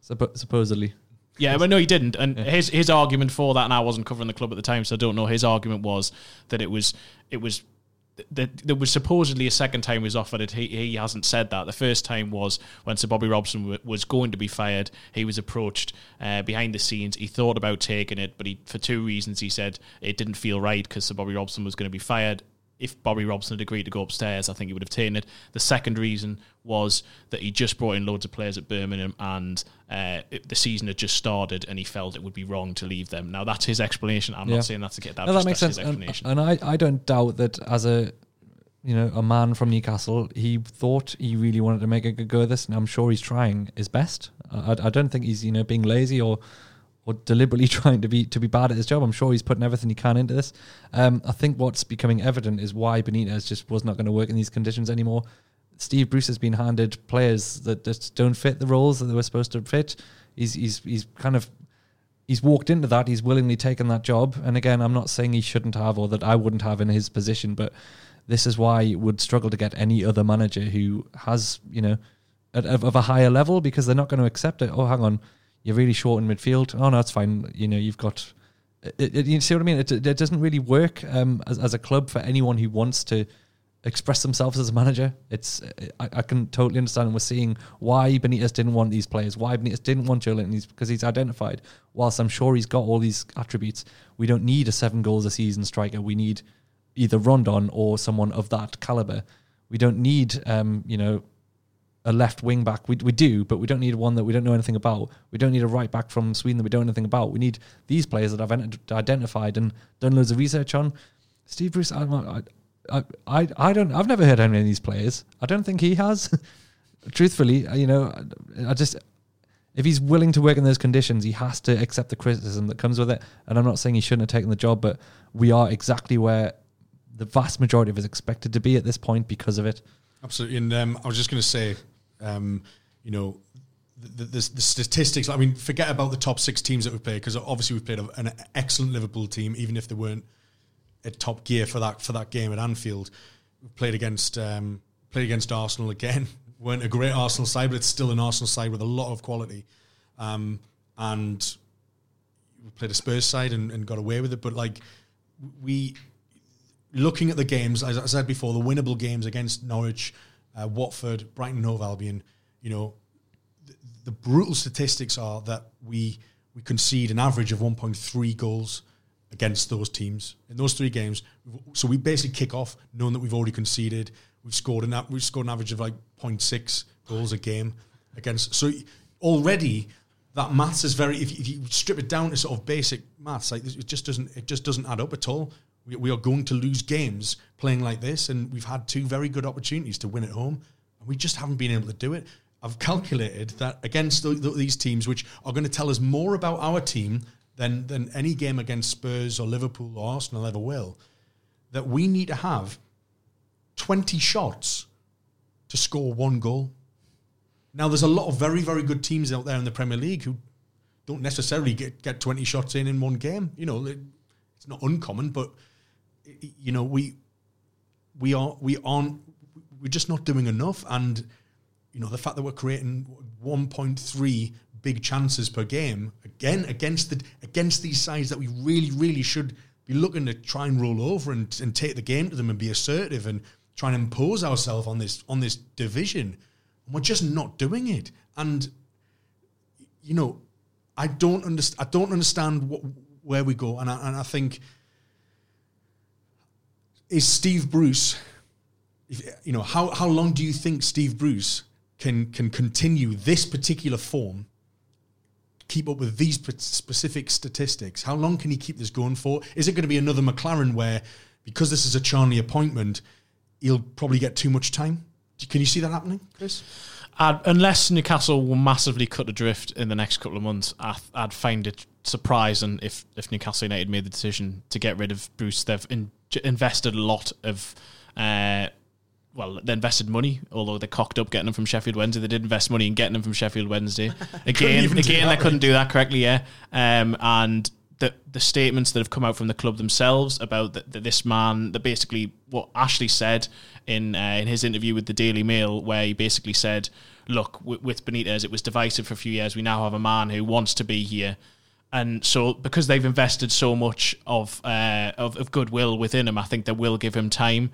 Suppo- supposedly. Yeah, but no, he didn't. And yeah. his his argument for that, and I wasn't covering the club at the time, so I don't know. His argument was that it was it was that there was supposedly a second time he was offered it. He, he hasn't said that. The first time was when Sir Bobby Robson w- was going to be fired. He was approached uh, behind the scenes. He thought about taking it, but he, for two reasons, he said it didn't feel right because Sir Bobby Robson was going to be fired if Bobby Robson had agreed to go upstairs, I think he would have taken it. The second reason was that he just brought in loads of players at Birmingham and uh, it, the season had just started and he felt it would be wrong to leave them. Now, that's his explanation. I'm yeah. not saying that's to get that. No, that makes sense. And, and, I, I don't doubt that as a you know a man from Newcastle, he thought he really wanted to make a good go of this, and I'm sure he's trying his best. I, I don't think he's you know being lazy or or deliberately <laughs> trying to be to be bad at his job. I'm sure he's putting everything he can into this. Um, I think what's becoming evident is why Benitez just was not going to work in these conditions anymore. Steve Bruce has been handed players that just don't fit the roles that they were supposed to fit. He's he's he's kind of he's walked into that. He's willingly taken that job. And again, I'm not saying he shouldn't have or that I wouldn't have in his position, but this is why he would struggle to get any other manager who has you know of a higher level because they're not going to accept it. Oh, hang on you're really short in midfield. Oh no, that's fine. You know, you've got. It, it, you see what I mean? It, it doesn't really work um, as as a club for anyone who wants to express themselves as a manager. It's I, I, can totally understand. And we're seeing why Benitez didn't want these players, why Benitez didn't want Joelinton, because he's identified. Whilst I'm sure he's got all these attributes, we don't need a seven goals a season striker. We need either Rondon or someone of that caliber. We don't need, um, you know, a left wing back. We, we do, but we don't need one that we don't know anything about. We don't need a right back from Sweden that we don't know anything about. We need these players that I've identified and done loads of research on. Steve Bruce, I, I, I, I, I don't. I've never heard any of these players. I don't think he has. <laughs> Truthfully, uh, you know, I, I just if he's willing to work in those conditions, he has to accept the criticism that comes with it. And I'm not saying he shouldn't have taken the job, but we are exactly where the vast majority of us expected to be at this point because of it. Absolutely. And um, I was just going to say, um, you know, the, the, the, statistics. I mean, forget about the top six teams that we played because obviously we've played an excellent Liverpool team, even if they weren't at top gear for that for that game at Anfield. We played against um, played against Arsenal again. <laughs> weren't a great Arsenal side, but it's still an Arsenal side with a lot of quality. Um, and we played a Spurs side and, and got away with it. But like we, looking at the games, as I said before, the winnable games against Norwich, uh, Watford, Brighton, Hove Albion, you know, the, the brutal statistics are that we we concede an average of 1.3 goals against those teams in those three games. So we basically kick off knowing that we've already conceded. We've scored an we've scored an average of like 0.6 goals a game against. So already that maths is very. If you, if you strip it down to sort of basic maths, like it just doesn't it just doesn't add up at all. We, we are going to lose games playing like this, and we've had two very good opportunities to win at home, and we just haven't been able to do it. I've calculated that against the, the, these teams, which are going to tell us more about our team than than any game against Spurs or Liverpool or Arsenal ever will, that we need to have 20 shots to score one goal. Now, there's a lot of very, very good teams out there in the Premier League who don't necessarily get, get 20 shots in in one game. You know, it's not uncommon, but you know, we we are we aren't we're just not doing enough. And you know, the fact that we're creating 1.3 big chances per game again against the against these sides that we really, really should be looking to try and roll over and, and take the game to them and be assertive and try and impose ourselves on this on this division. And we're just not doing it. And you know, I don't understand. I don't understand what where we go. And I, and I think is Steve Bruce. You know how how long do you think Steve Bruce can can continue this particular form? Keep up with these specific statistics. How long can he keep this going for? Is it going to be another McClaren where, because this is a Charnley appointment, he'll probably get too much time. Can you see that happening, Chris? I'd, unless Newcastle will massively cut adrift in the next couple of months, I, would find it surprising if, if Newcastle United made the decision to get rid of Bruce. They've in, invested a lot of, uh, well, they invested money, although they cocked up getting them from Sheffield Wednesday. They did invest money in getting them from Sheffield Wednesday. <laughs> Again, again, they couldn't do that correctly, yeah. Um, and the the statements that have come out from the club themselves about the, the, this man, that basically what Ashley said in uh, in his interview with the Daily Mail, where he basically said, "Look, w- with Benitez, it was divisive for a few years. We now have a man who wants to be here." And so, because they've invested so much of, uh, of of goodwill within him, I think they will give him time.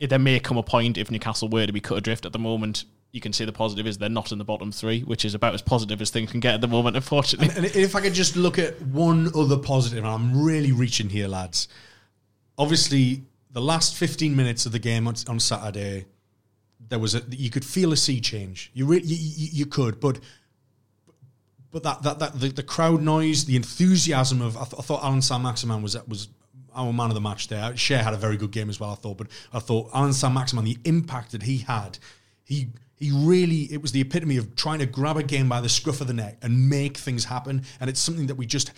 There may come a point if Newcastle were to be cut adrift. At the moment, you can see the positive is they're not in the bottom three, which is about as positive as things can get at the moment, unfortunately. And, and if I could just look at one other positive, and I'm really reaching here, lads. Obviously, the last 15 minutes of the game on, on Saturday, there was a you could feel a sea change. You re, you, you, you, could, but but that that, that the, the crowd noise, the enthusiasm of I, th- I thought Allan Saint-Maximin was was our man of the match there. Schär had a very good game as well, I thought, but I thought Allan Saint-Maximin, the impact that he had, he he really it was the epitome of trying to grab a game by the scruff of the neck and make things happen. And it's something that we just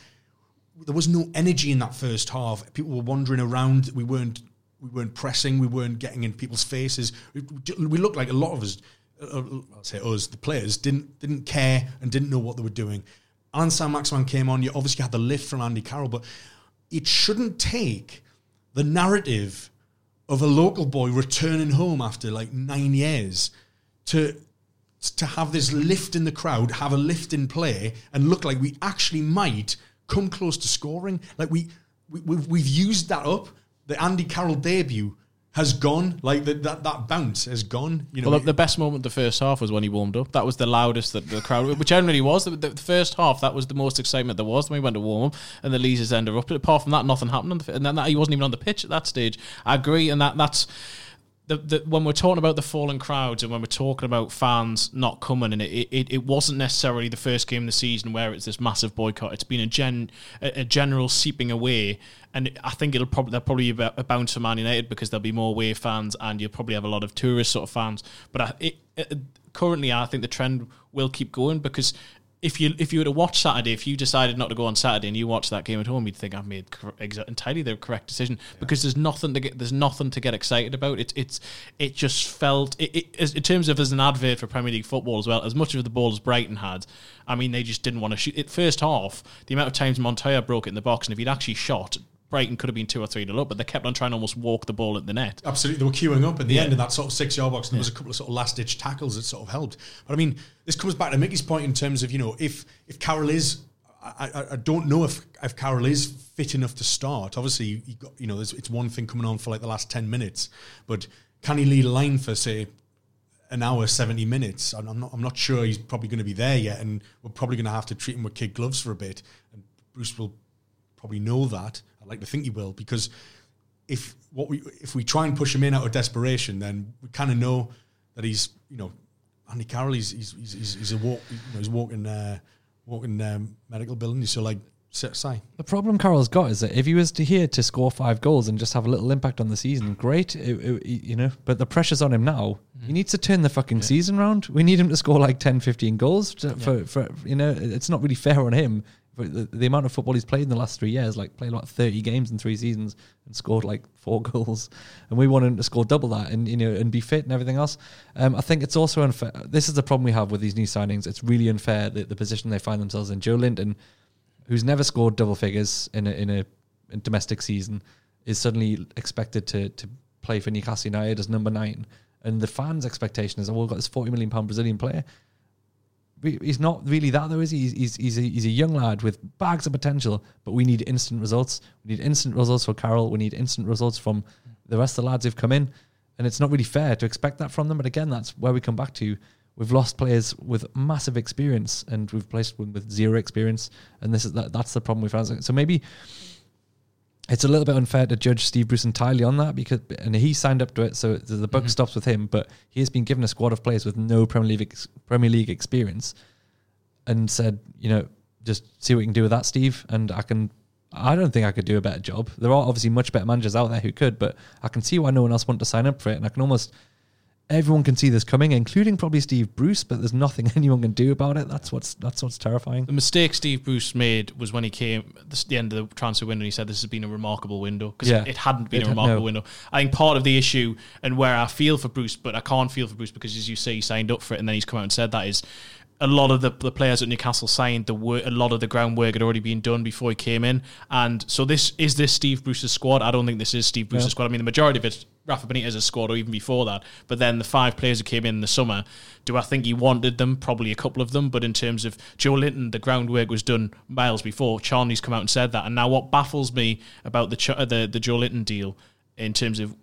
there was no energy in that first half. People were wandering around. We weren't we weren't pressing. We weren't getting in people's faces. We, looked like a lot of us Uh, uh, I'll say us the players didn't didn't care and didn't know what they were doing Allan Saint-Maximin came on you obviously had the lift from Andy Carroll but it shouldn't take the narrative of a local boy returning home after like nine years to to have this lift in the crowd, have a lift in play, and look like we actually might come close to scoring. Like we, we we've, we've used that up. The Andy Carroll debut has gone. Like the, that that bounce has gone. You know, well, the best moment the first half was when he warmed up. That was the loudest that the crowd, which generally was the, the, first half. That was the most excitement there was when we went to warm up, and the Leazes ended up. But apart from that, nothing happened, and then that, he wasn't even on the pitch at that stage. I agree, and that that's the, the when we're talking about the falling crowds and when we're talking about fans not coming, and it, it, it wasn't necessarily the first game of the season where it's this massive boycott. It's been a gen a, a general seeping away, and I think it'll probably there'll probably be a bounce for Man United because there'll be more away fans, and you'll probably have a lot of tourist sort of fans. But I, it, currently, I think the trend will keep going because if you if you were to watch Saturday, if you decided not to go on Saturday and you watched that game at home, you'd think I've made cor- exa- entirely the correct decision because there's nothing to get there's nothing to get excited about. It's it's it just felt it, it, as- in terms of as an advert for Premier League football as well. As much of the ball as Brighton had, I mean they just didn't want to shoot. It first half, the amount of times Montoya broke it in the box, and if he'd actually shot. Brighton could have been two or three to up, but they kept on trying to almost walk the ball at the net. Absolutely, they were queuing up at the Yeah. end of that sort of six yard box, and there was a couple of sort of last ditch tackles that sort of helped. But I mean, this comes back to Mickey's point in terms of you know if if Carroll is, I, I, I don't know if if Carroll is fit enough to start. Obviously, you got you know there's, it's one thing coming on for like the last ten minutes, but can he lead a line for say an hour, seventy minutes? I'm I'm not I'm not sure he's probably going to be there yet, and we're probably going to have to treat him with kid gloves for a bit. And Bruce will probably know that. I'd like to think he will because if what we if we try and push him in out of desperation, then we kind of know that he's you know Andy Carroll. He's he's he's, he's, he's a walk you know, he's walking uh, walking um, medical building. So like say The problem Carroll's got is that if he was to here to score five goals and just have a little impact on the season, great, it- it- you know. But the pressure's on him now. He needs to turn the fucking season round. We need him to score like 10, 15 goals to, for, for, you know, it's not really fair on him. The, the amount of football he's played in the last three years, like played about 30 games in three seasons and scored like four <laughs> goals. And we want him to score double that and, you know, and be fit and everything else. Um, I think it's also unfair. This is the problem we have with these new signings. It's really unfair the, the position they find themselves in. Joelinton, who's never scored double figures in a in a, in domestic season, is suddenly expected to to play for Newcastle United as number nine, and the fans' expectation is, oh, we've got this forty million pound Brazilian player. We- He's not really that though, is he? He's he's he's a, he's a young lad with bags of potential, but we need instant results. We need instant results for Carroll. We need instant results from the rest of the lads who've come in, and it's not really fair to expect that from them. But again, that's where we come back to. We've lost players with massive experience, and we've placed them with zero experience, and this is that, that's the problem we've had. So maybe it's a little bit unfair to judge Steve Bruce entirely on that because and he signed up to it, so the buck Mm-hmm. stops with him. But he has been given a squad of players with no Premier League ex- Premier League experience, and said, you know, just see what you can do with that, Steve. And I can, I don't think I could do a better job. There are obviously much better managers out there who could, but I can see why no one else wanted to sign up for it, and I can almost. Everyone can see this coming, including probably Steve Bruce, but there's nothing <laughs> anyone can do about it. That's what's that's what's terrifying. The mistake Steve Bruce made was when he came at the- end of the transfer window. and He said this has been a remarkable window because Yeah. it hadn't been It a remarkable no. window. I think part of the issue and where I feel for Bruce, but I can't feel for Bruce because, as you say, he signed up for it and then he's come out and said that is a lot of the, the players at Newcastle signed the work. A lot of the groundwork had already been done before he came in, and so this is this Steve Bruce's squad. I don't think this is Steve Bruce's No. squad. I mean, the majority of it. Rafa Benitez's squad, or even before that. But then the five players who came in in the summer, do I think he wanted them? Probably a couple of them. But in terms of Joelinton, the groundwork was done miles before. Charnley's come out and said that. And now what baffles me about the uh, the the Joelinton deal, in terms of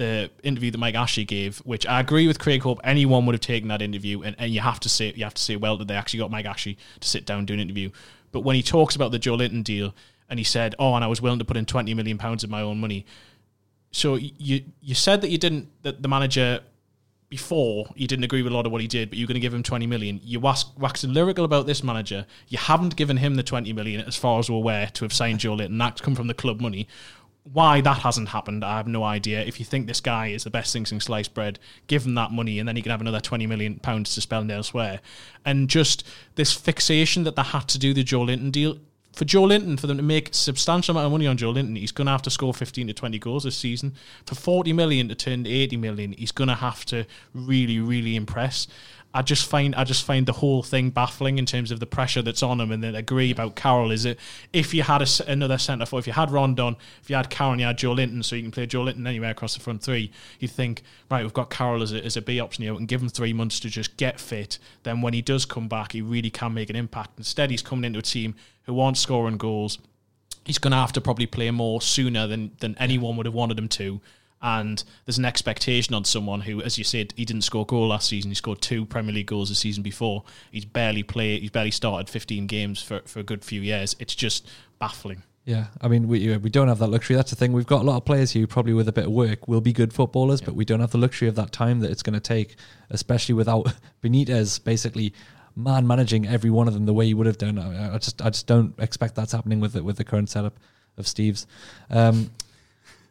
the interview that Mike Ashley gave, which I agree with Craig Hope, anyone would have taken that interview, and, and you have to say you have to say, well, that they actually got Mike Ashley to sit down and do an interview. But when he talks about the Joelinton deal, and he said, "Oh, and I was willing to put in twenty million pounds of my own money," so you you said that you didn't that the manager before you didn't agree with a lot of what he did, but you're going to give him 20 million. You wax, waxing lyrical about this manager. You haven't given him the 20 million, as far as we're aware, to have signed Joelinton. That's come from the club money. Why that hasn't happened, I have no idea. If you think this guy is the best thing since sliced bread, give him that money, and then he can have another 20 million pounds to spend elsewhere. And just this fixation that they had to do the Joelinton deal for Joelinton, for them to make substantial amount of money on Joelinton, he's going to have to score 15 to 20 goals this season. For 40 million to turn to 80 million, he's going to have to really, really impress. I just find I just find the whole thing baffling in terms of the pressure that's on him, and then agree about Carroll. Is it if you had a another centre forward, if you had Rondon, if you had Carroll, and you had Joelinton, so you can play Joelinton anywhere across the front three, you'd think right, we've got Carroll as a, as a B option here, and give him three months to just get fit. Then when he does come back, he really can make an impact. Instead, he's coming into a team who aren't scoring goals. He's going to have to probably play more sooner than than anyone would have wanted him to. And there's an expectation on someone who, as you said, he didn't score a goal last season. He scored two Premier League goals the season before. He's barely played. He's barely started 15 games for, for a good few years. It's just baffling. Yeah, I mean, we we don't have that luxury. That's the thing. We've got a lot of players who probably with a bit of work will be good footballers, but we don't have the luxury of that time that it's going to take, especially without <laughs> Benitez basically man managing every one of them the way he would have done. I, I just I just don't expect that's happening with the, with the current setup of Steve's. Um,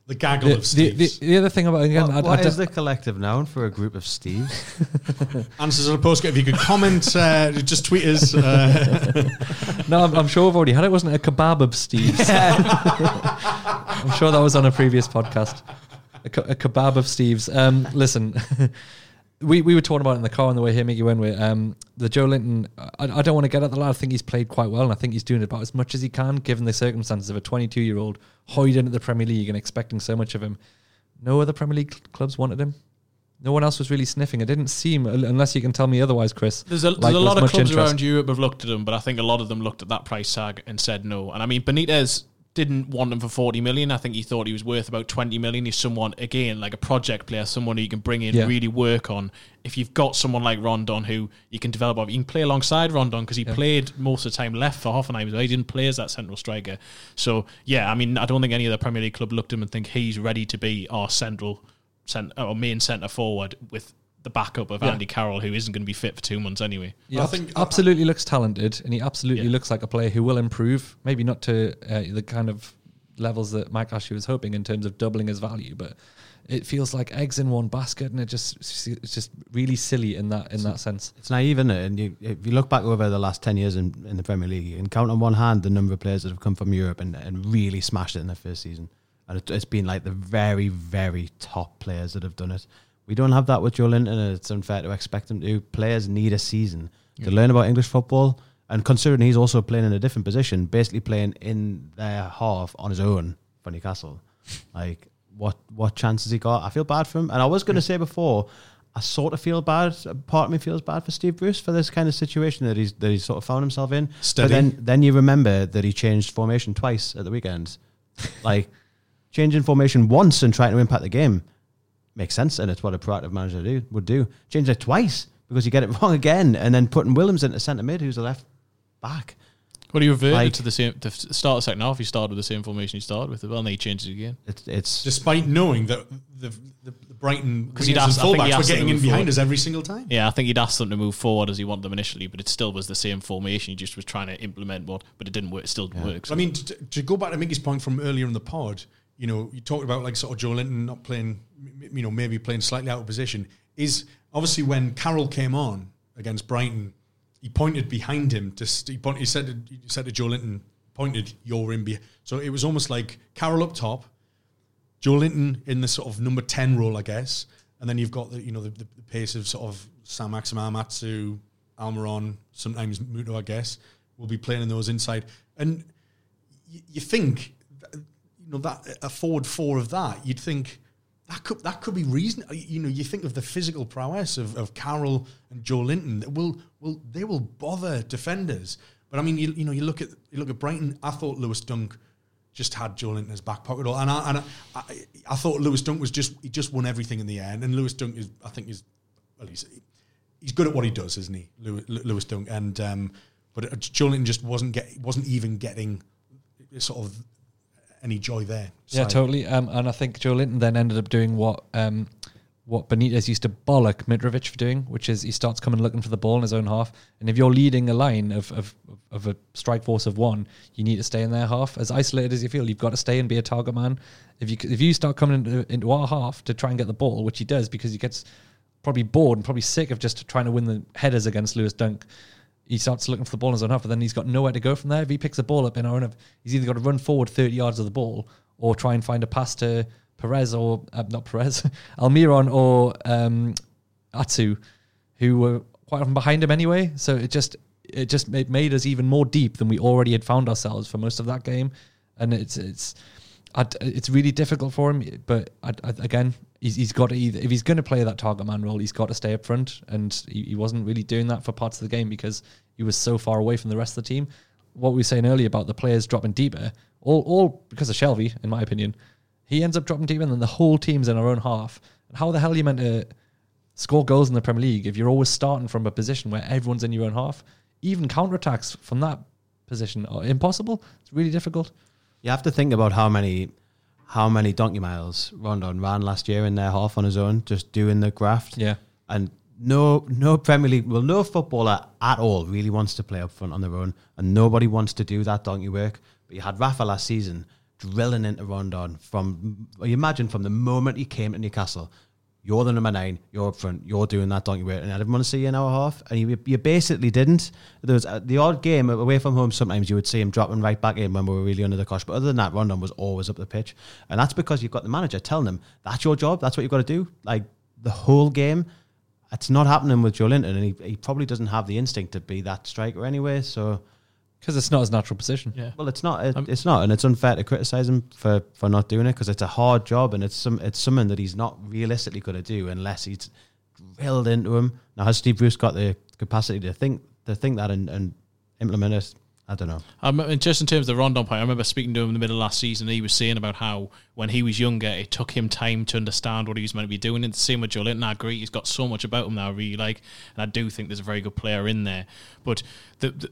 The gaggle the, of Steve's. the, the other thing about again, What, I, what I is don't- the collective noun for a group of Steves? <laughs> Answers on a postcard. If you could comment, uh, just tweet us. Uh, <laughs> no, I'm, I'm sure I've already had it. Wasn't it a kebab of Steve's? <laughs> I'm sure that was on a previous podcast. A, ke- a kebab of Steve's. Um, listen, we, we were talking about it in the car on the way here, Mickey, when we um, the Joelinton. I, I don't want to get at the lad. I think he's played quite well, and I think he's doing about as much as he can, given the circumstances of a 22 year old hoyed into the Premier League and expecting so much of him. No other Premier League cl- clubs wanted him. No one else was really sniffing. It didn't seem, unless you can tell me otherwise, Chris. There's a, like a lot of clubs interest. around Europe have looked at him, but I think a lot of them looked at that price tag and said no. And I mean, Benitez didn't want him for 40 million. I think he thought he was worth about 20 million. He's someone, again, like a project player, someone who you can bring in, Yeah. really work on. If you've got someone like Rondon who you can develop, off, you can play alongside Rondon because he played most of the time left for Hoffenheim. as well. He didn't play as that central striker. So, yeah, I mean, I don't think any other Premier League club looked at him and think he's ready to be our central, cent- or main centre forward with the backup of Yeah. Andy Carroll, who isn't going to be fit for two months anyway. Yeah, I think- absolutely looks talented, and he absolutely Yeah. looks like a player who will improve. Maybe not to uh, the kind of levels that Mike Ashley was hoping in terms of doubling his value, but it feels like eggs in one basket, and it just it's just really silly in that in that sense. It's naive, isn't it? And you, if you look back over the last 10 years in, in the Premier League, you can count on one hand the number of players that have come from Europe and, and really smashed it in their first season. And it, it's been like the very, very top players that have done it. We don't have that with Joelinton, and it's unfair to expect him to. Players need a season to learn about English football. And considering he's also playing in a different position, basically playing in their half on his own for Newcastle, <laughs> like what what chance has he got? I feel bad for him. And I was going to say before, I sort of feel bad. Part of me feels bad for Steve Bruce for this kind of situation that he's that he's sort of found himself in. Steady. But then then you remember that he changed formation twice at the weekend. <laughs> like changing formation once and trying to impact the game makes sense, and it's what a proactive manager do, would do. Change it twice because you get it <laughs> wrong again, and then putting Williams into centre mid, who's a left back. What do you reverted Like- to the same to start the second half? You started with the same formation you started with, well, and then you changed it again. It's it's despite knowing that the, the, the Brighton 'Cause he'd wingers and asked- I fullbacks were getting in behind forward. us every single time. Yeah, I think he'd asked them to move forward as he wanted them initially, but it still was the same formation. He just was trying to implement what, but it didn't work. It still works. I mean, to, to go back to Mickey's point from earlier in the pod, you know, you talked about like sort of Joelinton not playing, you know, maybe playing slightly out of position. Is obviously when Carroll came on against Brighton, he pointed behind him to he, he said to, he said to Joelinton, pointed you're in. Be-. So it was almost like Carroll up top, Joelinton in the sort of number ten role, I guess, and then you've got the you know the, the, the pace of sort of Sam Matsu, Almiron, sometimes Muto, I guess, will be playing in those inside. And y- you think, th- you know, that a forward four of that, you'd think that could that could be reason. You know, you think of the physical prowess of, of Carroll and Joelinton that will will they will bother defenders. But I mean, you, you know, you look at you look at Brighton. I thought Lewis Dunk just had Joelinton in his back pocket, all, and I and I, I, I thought Lewis Dunk was just he just won everything in the end. And Lewis Dunk is, I think, is well, he's he's good at what he does, isn't he, Lewis, Lewis Dunk? And um, but uh, Joelinton just wasn't get wasn't even getting sort of any joy there. Yeah, totally. Um, and I think Joelinton then ended up doing what um, what Benitez used to bollock Mitrovic for doing, which is he starts coming looking for the ball in his own half. And if you're leading a line of, of, of a strike force of one, you need to stay in their half. As isolated as you feel, you've got to stay and be a target man. If you if you start coming into, into our half to try and get the ball, which he does because he gets probably bored and probably sick of just trying to win the headers against Lewis Dunk. He starts looking for the ball in his own half, but then he's got nowhere to go from there. If he picks the ball up in our own, half, he's either got to run forward 30 yards of the ball or try and find a pass to Perez or uh, not Perez, <laughs> Almiron or um, Atsu, who were quite often behind him anyway. So it just it just made, made us even more deep than we already had found ourselves for most of that game, and it's it's I'd, it's really difficult for him. But i i again, he's, he's got to either if he's going to play that target man role, he's got to stay up front, and he, he wasn't really doing that for parts of the game because he was so far away from the rest of the team. What we were saying earlier about the players dropping deeper, all all because of Shelvey, in my opinion, he ends up dropping deeper, and then the whole team's in our own half. And how the hell are you meant to score goals in the Premier League if you're always starting from a position where everyone's in your own half? Even counterattacks from that position are impossible. It's really difficult. You have to think about how many how many donkey miles Rondon ran last year in their half on his own, just doing the graft. Yeah. And no no Premier League well no footballer at all really wants to play up front on their own and nobody wants to do that donkey work. But you had Rafa last season drilling into Rondon from you imagine from the moment he came to Newcastle. You're the number nine. You're up front. You're doing that donkey work, and I didn't want to see you in our half. And you, you basically didn't. There was uh, the odd game away from home. Sometimes you would see him dropping right back in when we were really under the cosh. But other than that, Rondon was always up the pitch, and that's because you've got the manager telling him that's your job. That's what you've got to do. Like the whole game, it's not happening with Joelinton, and he, he probably doesn't have the instinct to be that striker anyway. So Because it's not his natural position. Yeah. well, it's not. It, it's not, and it's unfair to criticize him for, for not doing it because it's a hard job and it's some it's something that he's not realistically going to do unless he's drilled into him. Now, has Steve Bruce got the capacity to think to think that and, and implement it? I don't know. Um, and just in terms of the Rondon point, I remember speaking to him in the middle of last season. And he was saying about how when he was younger, it took him time to understand what he was meant to be doing. And the same with Joelinton. I agree, he's got so much about him that I really like, and I do think there's a very good player in there. But the, the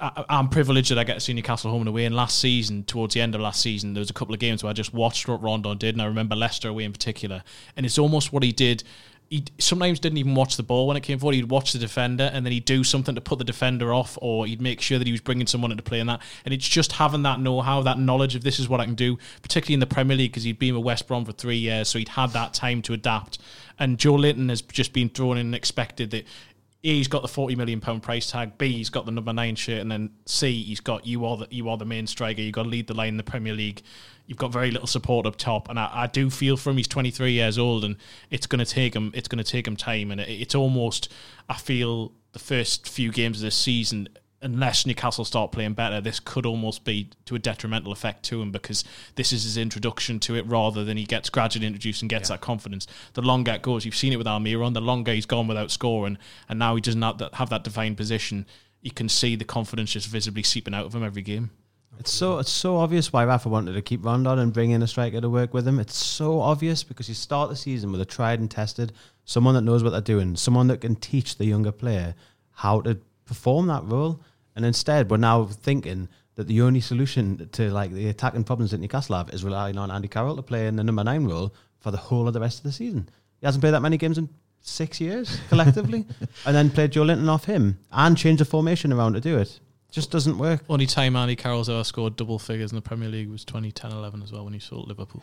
I, I'm privileged that I get to see Newcastle home and away. And last season, towards the end of last season, there was a couple of games where I just watched what Rondon did, and I remember Leicester away in particular. And it's almost what he did. He sometimes didn't even watch the ball when it came forward. He'd watch the defender, and then he'd do something to put the defender off, or he'd make sure that he was bringing someone into play in that. And it's just having that know-how, that knowledge of this is what I can do, particularly in the Premier League, because he'd been with West Brom for three years, so he'd had that time to adapt. And Joelinton has just been thrown in and expected that a, he's got the forty million pound price tag. B, he's got the number nine shirt, and then C, he's got you are the you are the main striker. You've got to lead the line in the Premier League. You've got very little support up top, and I, I do feel for him. He's twenty three years old, and it's going to take him. It's going to take him time, and it, it's almost. I feel the first few games of this season. Unless Newcastle start playing better, this could almost be to a detrimental effect to him because this is his introduction to it rather than he gets gradually introduced and gets that confidence. The longer it goes, you've seen it with Almiron, the longer he's gone without scoring, and now he doesn't have that, have that defined position. You can see the confidence just visibly seeping out of him every game. It's so it's so obvious why Rafa wanted to keep Rondon and bring in a striker to work with him. It's so obvious because you start the season with a tried and tested, someone that knows what they're doing, someone that can teach the younger player how to perform that role. And instead, we're now thinking that the only solution to like the attacking problems that Newcastle have is relying on Andy Carroll to play in the number nine role for the whole of the rest of the season. He hasn't played that many games in six years <laughs> collectively, and then played Joelinton off him and changed the formation around to do it. Just doesn't work. Only time Andy Carroll's ever scored double figures in the Premier League was 2010-11 as well when he sold Liverpool.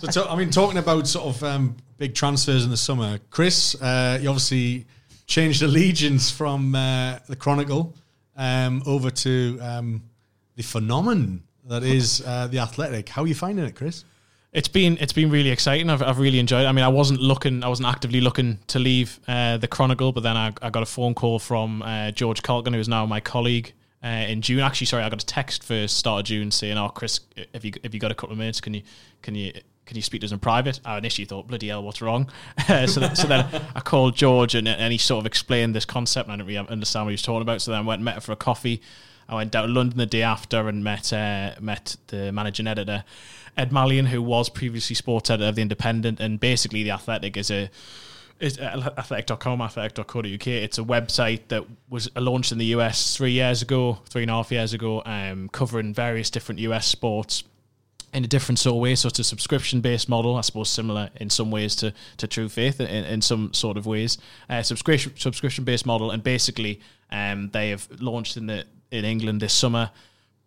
So, to, I mean, talking about sort of um, big transfers in the summer, Chris, uh, you obviously changed allegiance from uh, the Chronicle um, over to um, the phenomenon that is uh, the Athletic. How are you finding it, Chris? It's been it's been really exciting. I've, I've really enjoyed. it. I mean, I wasn't looking, I wasn't actively looking to leave uh, the Chronicle, but then I, I got a phone call from uh, George Caulkin, who is now my colleague. Uh, in June, actually, sorry, I got a text for start of June saying, "Oh, Chris, if you if you got a couple of minutes, can you can you can you speak to us in private?" I initially thought, "Bloody hell, what's wrong?" <laughs> so, that, so then I called George and, and he sort of explained this concept, and I didn't really understand what he was talking about. So then I went and met him for a coffee. I went down to London the day after and met uh, met the managing editor, Ed Malyon, who was previously sports editor of the Independent, and basically the Athletic is a is athletic.com, athletic.co.uk. It's a website that was launched in the US three years ago, three and a half years ago, um, covering various different US sports in a different sort of way. So it's a subscription based model, I suppose, similar in some ways to, to True Faith in, in some sort of ways. Uh, subscription subscription based model, and basically um, they have launched in the in England this summer,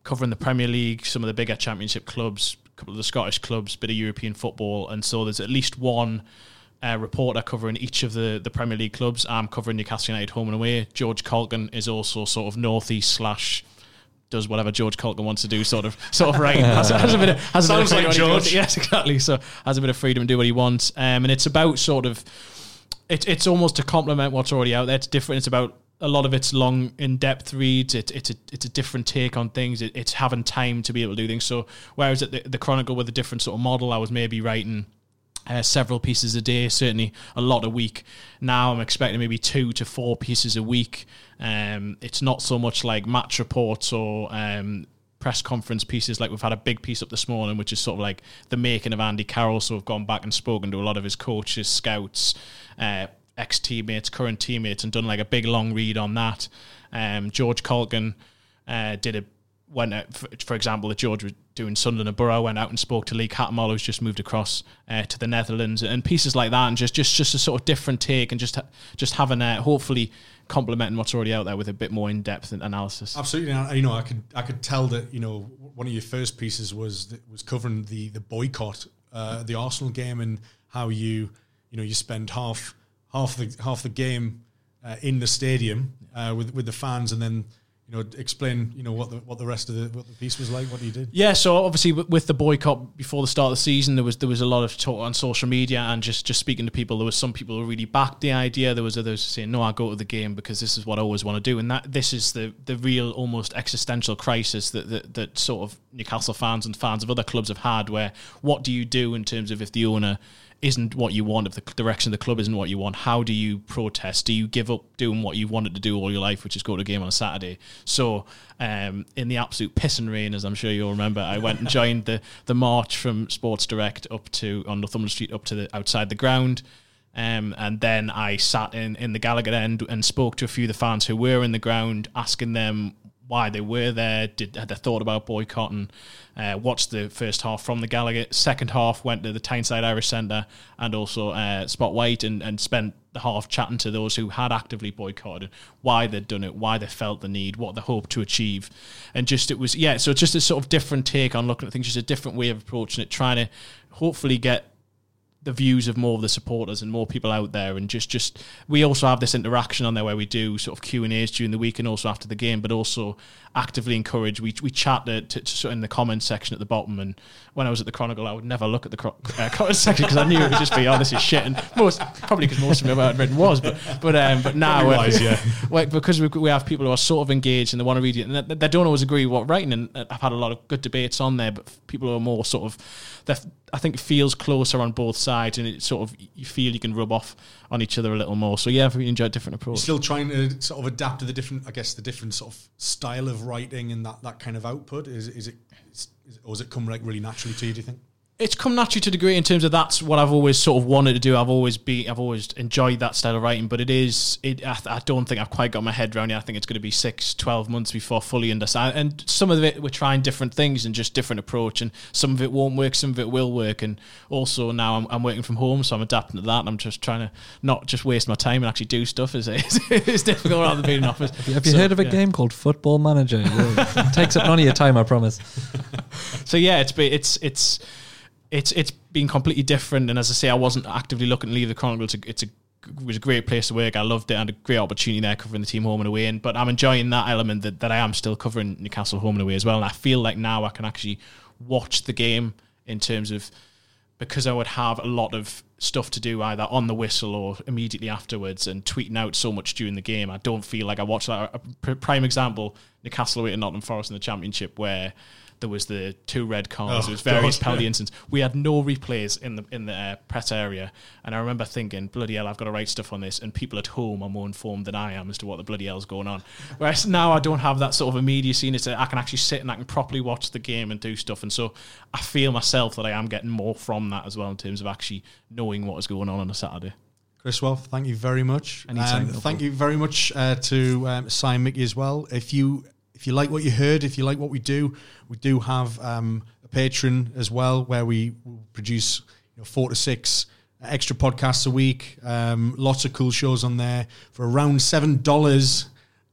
covering the Premier League, some of the bigger Championship clubs, a couple of the Scottish clubs, a bit of European football, and so there's at least one. Uh, reporter covering each of the, the Premier League clubs. I'm covering Newcastle United home and away. George Caulkin is also sort of northeast slash does whatever George Caulkin wants to do, sort of, sort of writing. <laughs> Has, has a bit of, has a bit of Sounds like freedom George. goes- <laughs> Yes, exactly. So has a bit of freedom to do what he wants, um, and it's about sort of, it's it's almost to complement what's already out there. It's different. It's about a lot of it's long, in depth reads. It, it's a it's a different take on things. It, it's having time to be able to do things. So whereas at the, the Chronicle with a different sort of model, I was maybe writing uh, several pieces a day, certainly a lot a week. Now I'm expecting maybe two to four pieces a week. Um, it's not so much like match reports or um, press conference pieces. Like we've had a big piece up this morning, which is sort of like the making of Andy Carroll. So we've gone back and spoken to a lot of his coaches, scouts, uh, ex teammates, current teammates, and done like a big long read on that. Um, George Caulkin uh, did a when, for, example, that George doing Sunderland and Borough, went out and spoke to Lee Cattermole, who's just moved across uh, to the Netherlands, and pieces like that, and just just just a sort of different take, and just just having a hopefully complementing what's already out there with a bit more in depth analysis. Absolutely, and, you know, I could I could tell that you know one of your first pieces was was covering the the boycott, uh, the Arsenal game, and how you you know you spend half half the half the game uh, in the stadium uh, with with the fans, and then you know explain you know what the what the rest of the what the piece was like, what you did. Yeah, so obviously with the boycott before the start of the season, there was there was a lot of talk on social media and just just speaking to people. There was some people who really backed the idea. There was others saying, "No, I go to the game because this is what I always want to do." And that this is the the real almost existential crisis that that, that sort of Newcastle fans and fans of other clubs have had. Where what do you do in terms of if the owner isn't what you want, if the direction of the club isn't what you want, how do you protest? Do you give up doing what you wanted to do all your life, which is go to a game on a Saturday? So, um, in the absolute piss and rain, as I'm sure you'll remember, I went and <laughs> joined the the march from Sports Direct up to on Northumberland Street up to the outside the ground. Um, and then I sat in, in the Gallowgate end and spoke to a few of the fans who were in the ground, asking them why they were there, did had they thought about boycotting, uh, watched the first half from the Gallowgate. Second half went to the Tyneside Irish Centre and also uh, Spot White and, and spent the half chatting to those who had actively boycotted, why they'd done it, why they felt the need, what they hoped to achieve. And just it was, yeah, so just a sort of different take on looking at things, just a different way of approaching it, trying to hopefully get the views of more of the supporters and more people out there and just just we also have this interaction on there where we do sort of Q and A's during the week and also after the game but also actively encourage we we chat to, to, to in the comments section at the bottom and when I was at the Chronicle I would never look at the cro- uh, <laughs> comments section because I knew it would just be oh this is shit and most probably because most of it I'd written was but but um, but now wise, yeah. <laughs> because we, we have people who are sort of engaged and they want to read it and they, they don't always agree with what writing and I've had a lot of good debates on there but people who are more sort of I think feels closer on both sides, and it sort of you feel you can rub off on each other a little more. So yeah, I've really enjoyed different approach. You're still trying to sort of adapt to the different, I guess, the different sort of style of writing and that that kind of output. Is is it, is, or does it come like really naturally to you? Do you think? It's come naturally to a degree in terms of that's what I've always sort of wanted to do. I've always be I've always enjoyed that style of writing, but it is it I, I, don't think I've quite got my head around it. I think it's going to be six, 12 months before fully understand. And some of it we're trying different things and just different approach, and some of it won't work, some of it will work. And also now I'm, I'm working from home, so I'm adapting to that. And I'm just trying to not just waste my time and actually do stuff. Is <laughs> it's difficult rather than being in office. Have you so, heard of a yeah. game called Football Manager? <laughs> it takes up none of your time, I promise. <laughs> so yeah, it's it's it's it's it's been completely different. And as I say, I wasn't actively looking to leave the Chronicle. It's a, it's a it was a great place to work. I loved it and a great opportunity there covering the team home and away. And but I'm enjoying that element that, that I am still covering Newcastle home and away as well. And I feel like now I can actually watch the game in terms of because I would have a lot of stuff to do either on the whistle or immediately afterwards and tweeting out so much during the game. I don't feel like I watch that. A prime example, Newcastle away at Nottingham Forest in the Championship where there was the two red cards. Oh, there was various God, penalty yeah. incidents. We had no replays in the in the uh, press area, and I remember thinking, "Bloody hell, I've got to write stuff on this." And people at home are more informed than I am as to what the bloody hell's going on. Whereas now I don't have that sort of immediacy, and it's a, I can actually sit and I can properly watch the game and do stuff. And so I feel myself that I am getting more from that as well in terms of actually knowing what is going on on a Saturday. Chris Waugh, thank you very much. Um, thank you very much uh, to um, Simon Mickey as well. If you if you like what you heard, if you like what we do, we do have um, a Patreon as well where we produce you know, four to six extra podcasts a week. Um, lots of cool shows on there for around seven dollars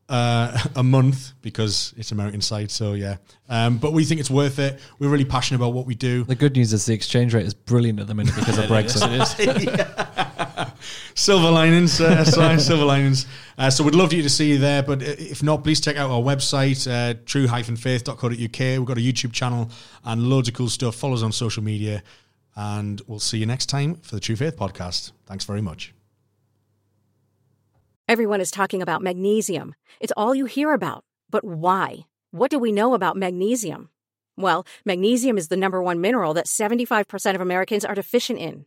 uh, <laughs> a month because it's American side. So yeah, um, but we think it's worth it. We're really passionate about what we do. The good news is the exchange rate is brilliant at the minute because of <laughs> Brexit. <laughs> <laughs> silver linings, uh, <laughs> silver linings. Uh, so we'd love you to see you there. But if not, please check out our website, uh, true-faith.co.uk. We've got a YouTube channel and loads of cool stuff. Follow us on social media. And we'll see you next time for the True Faith podcast. Thanks very much. Everyone is talking about magnesium. It's all you hear about. But why? What do we know about magnesium? Well, magnesium is the number one mineral that 75% of Americans are deficient in.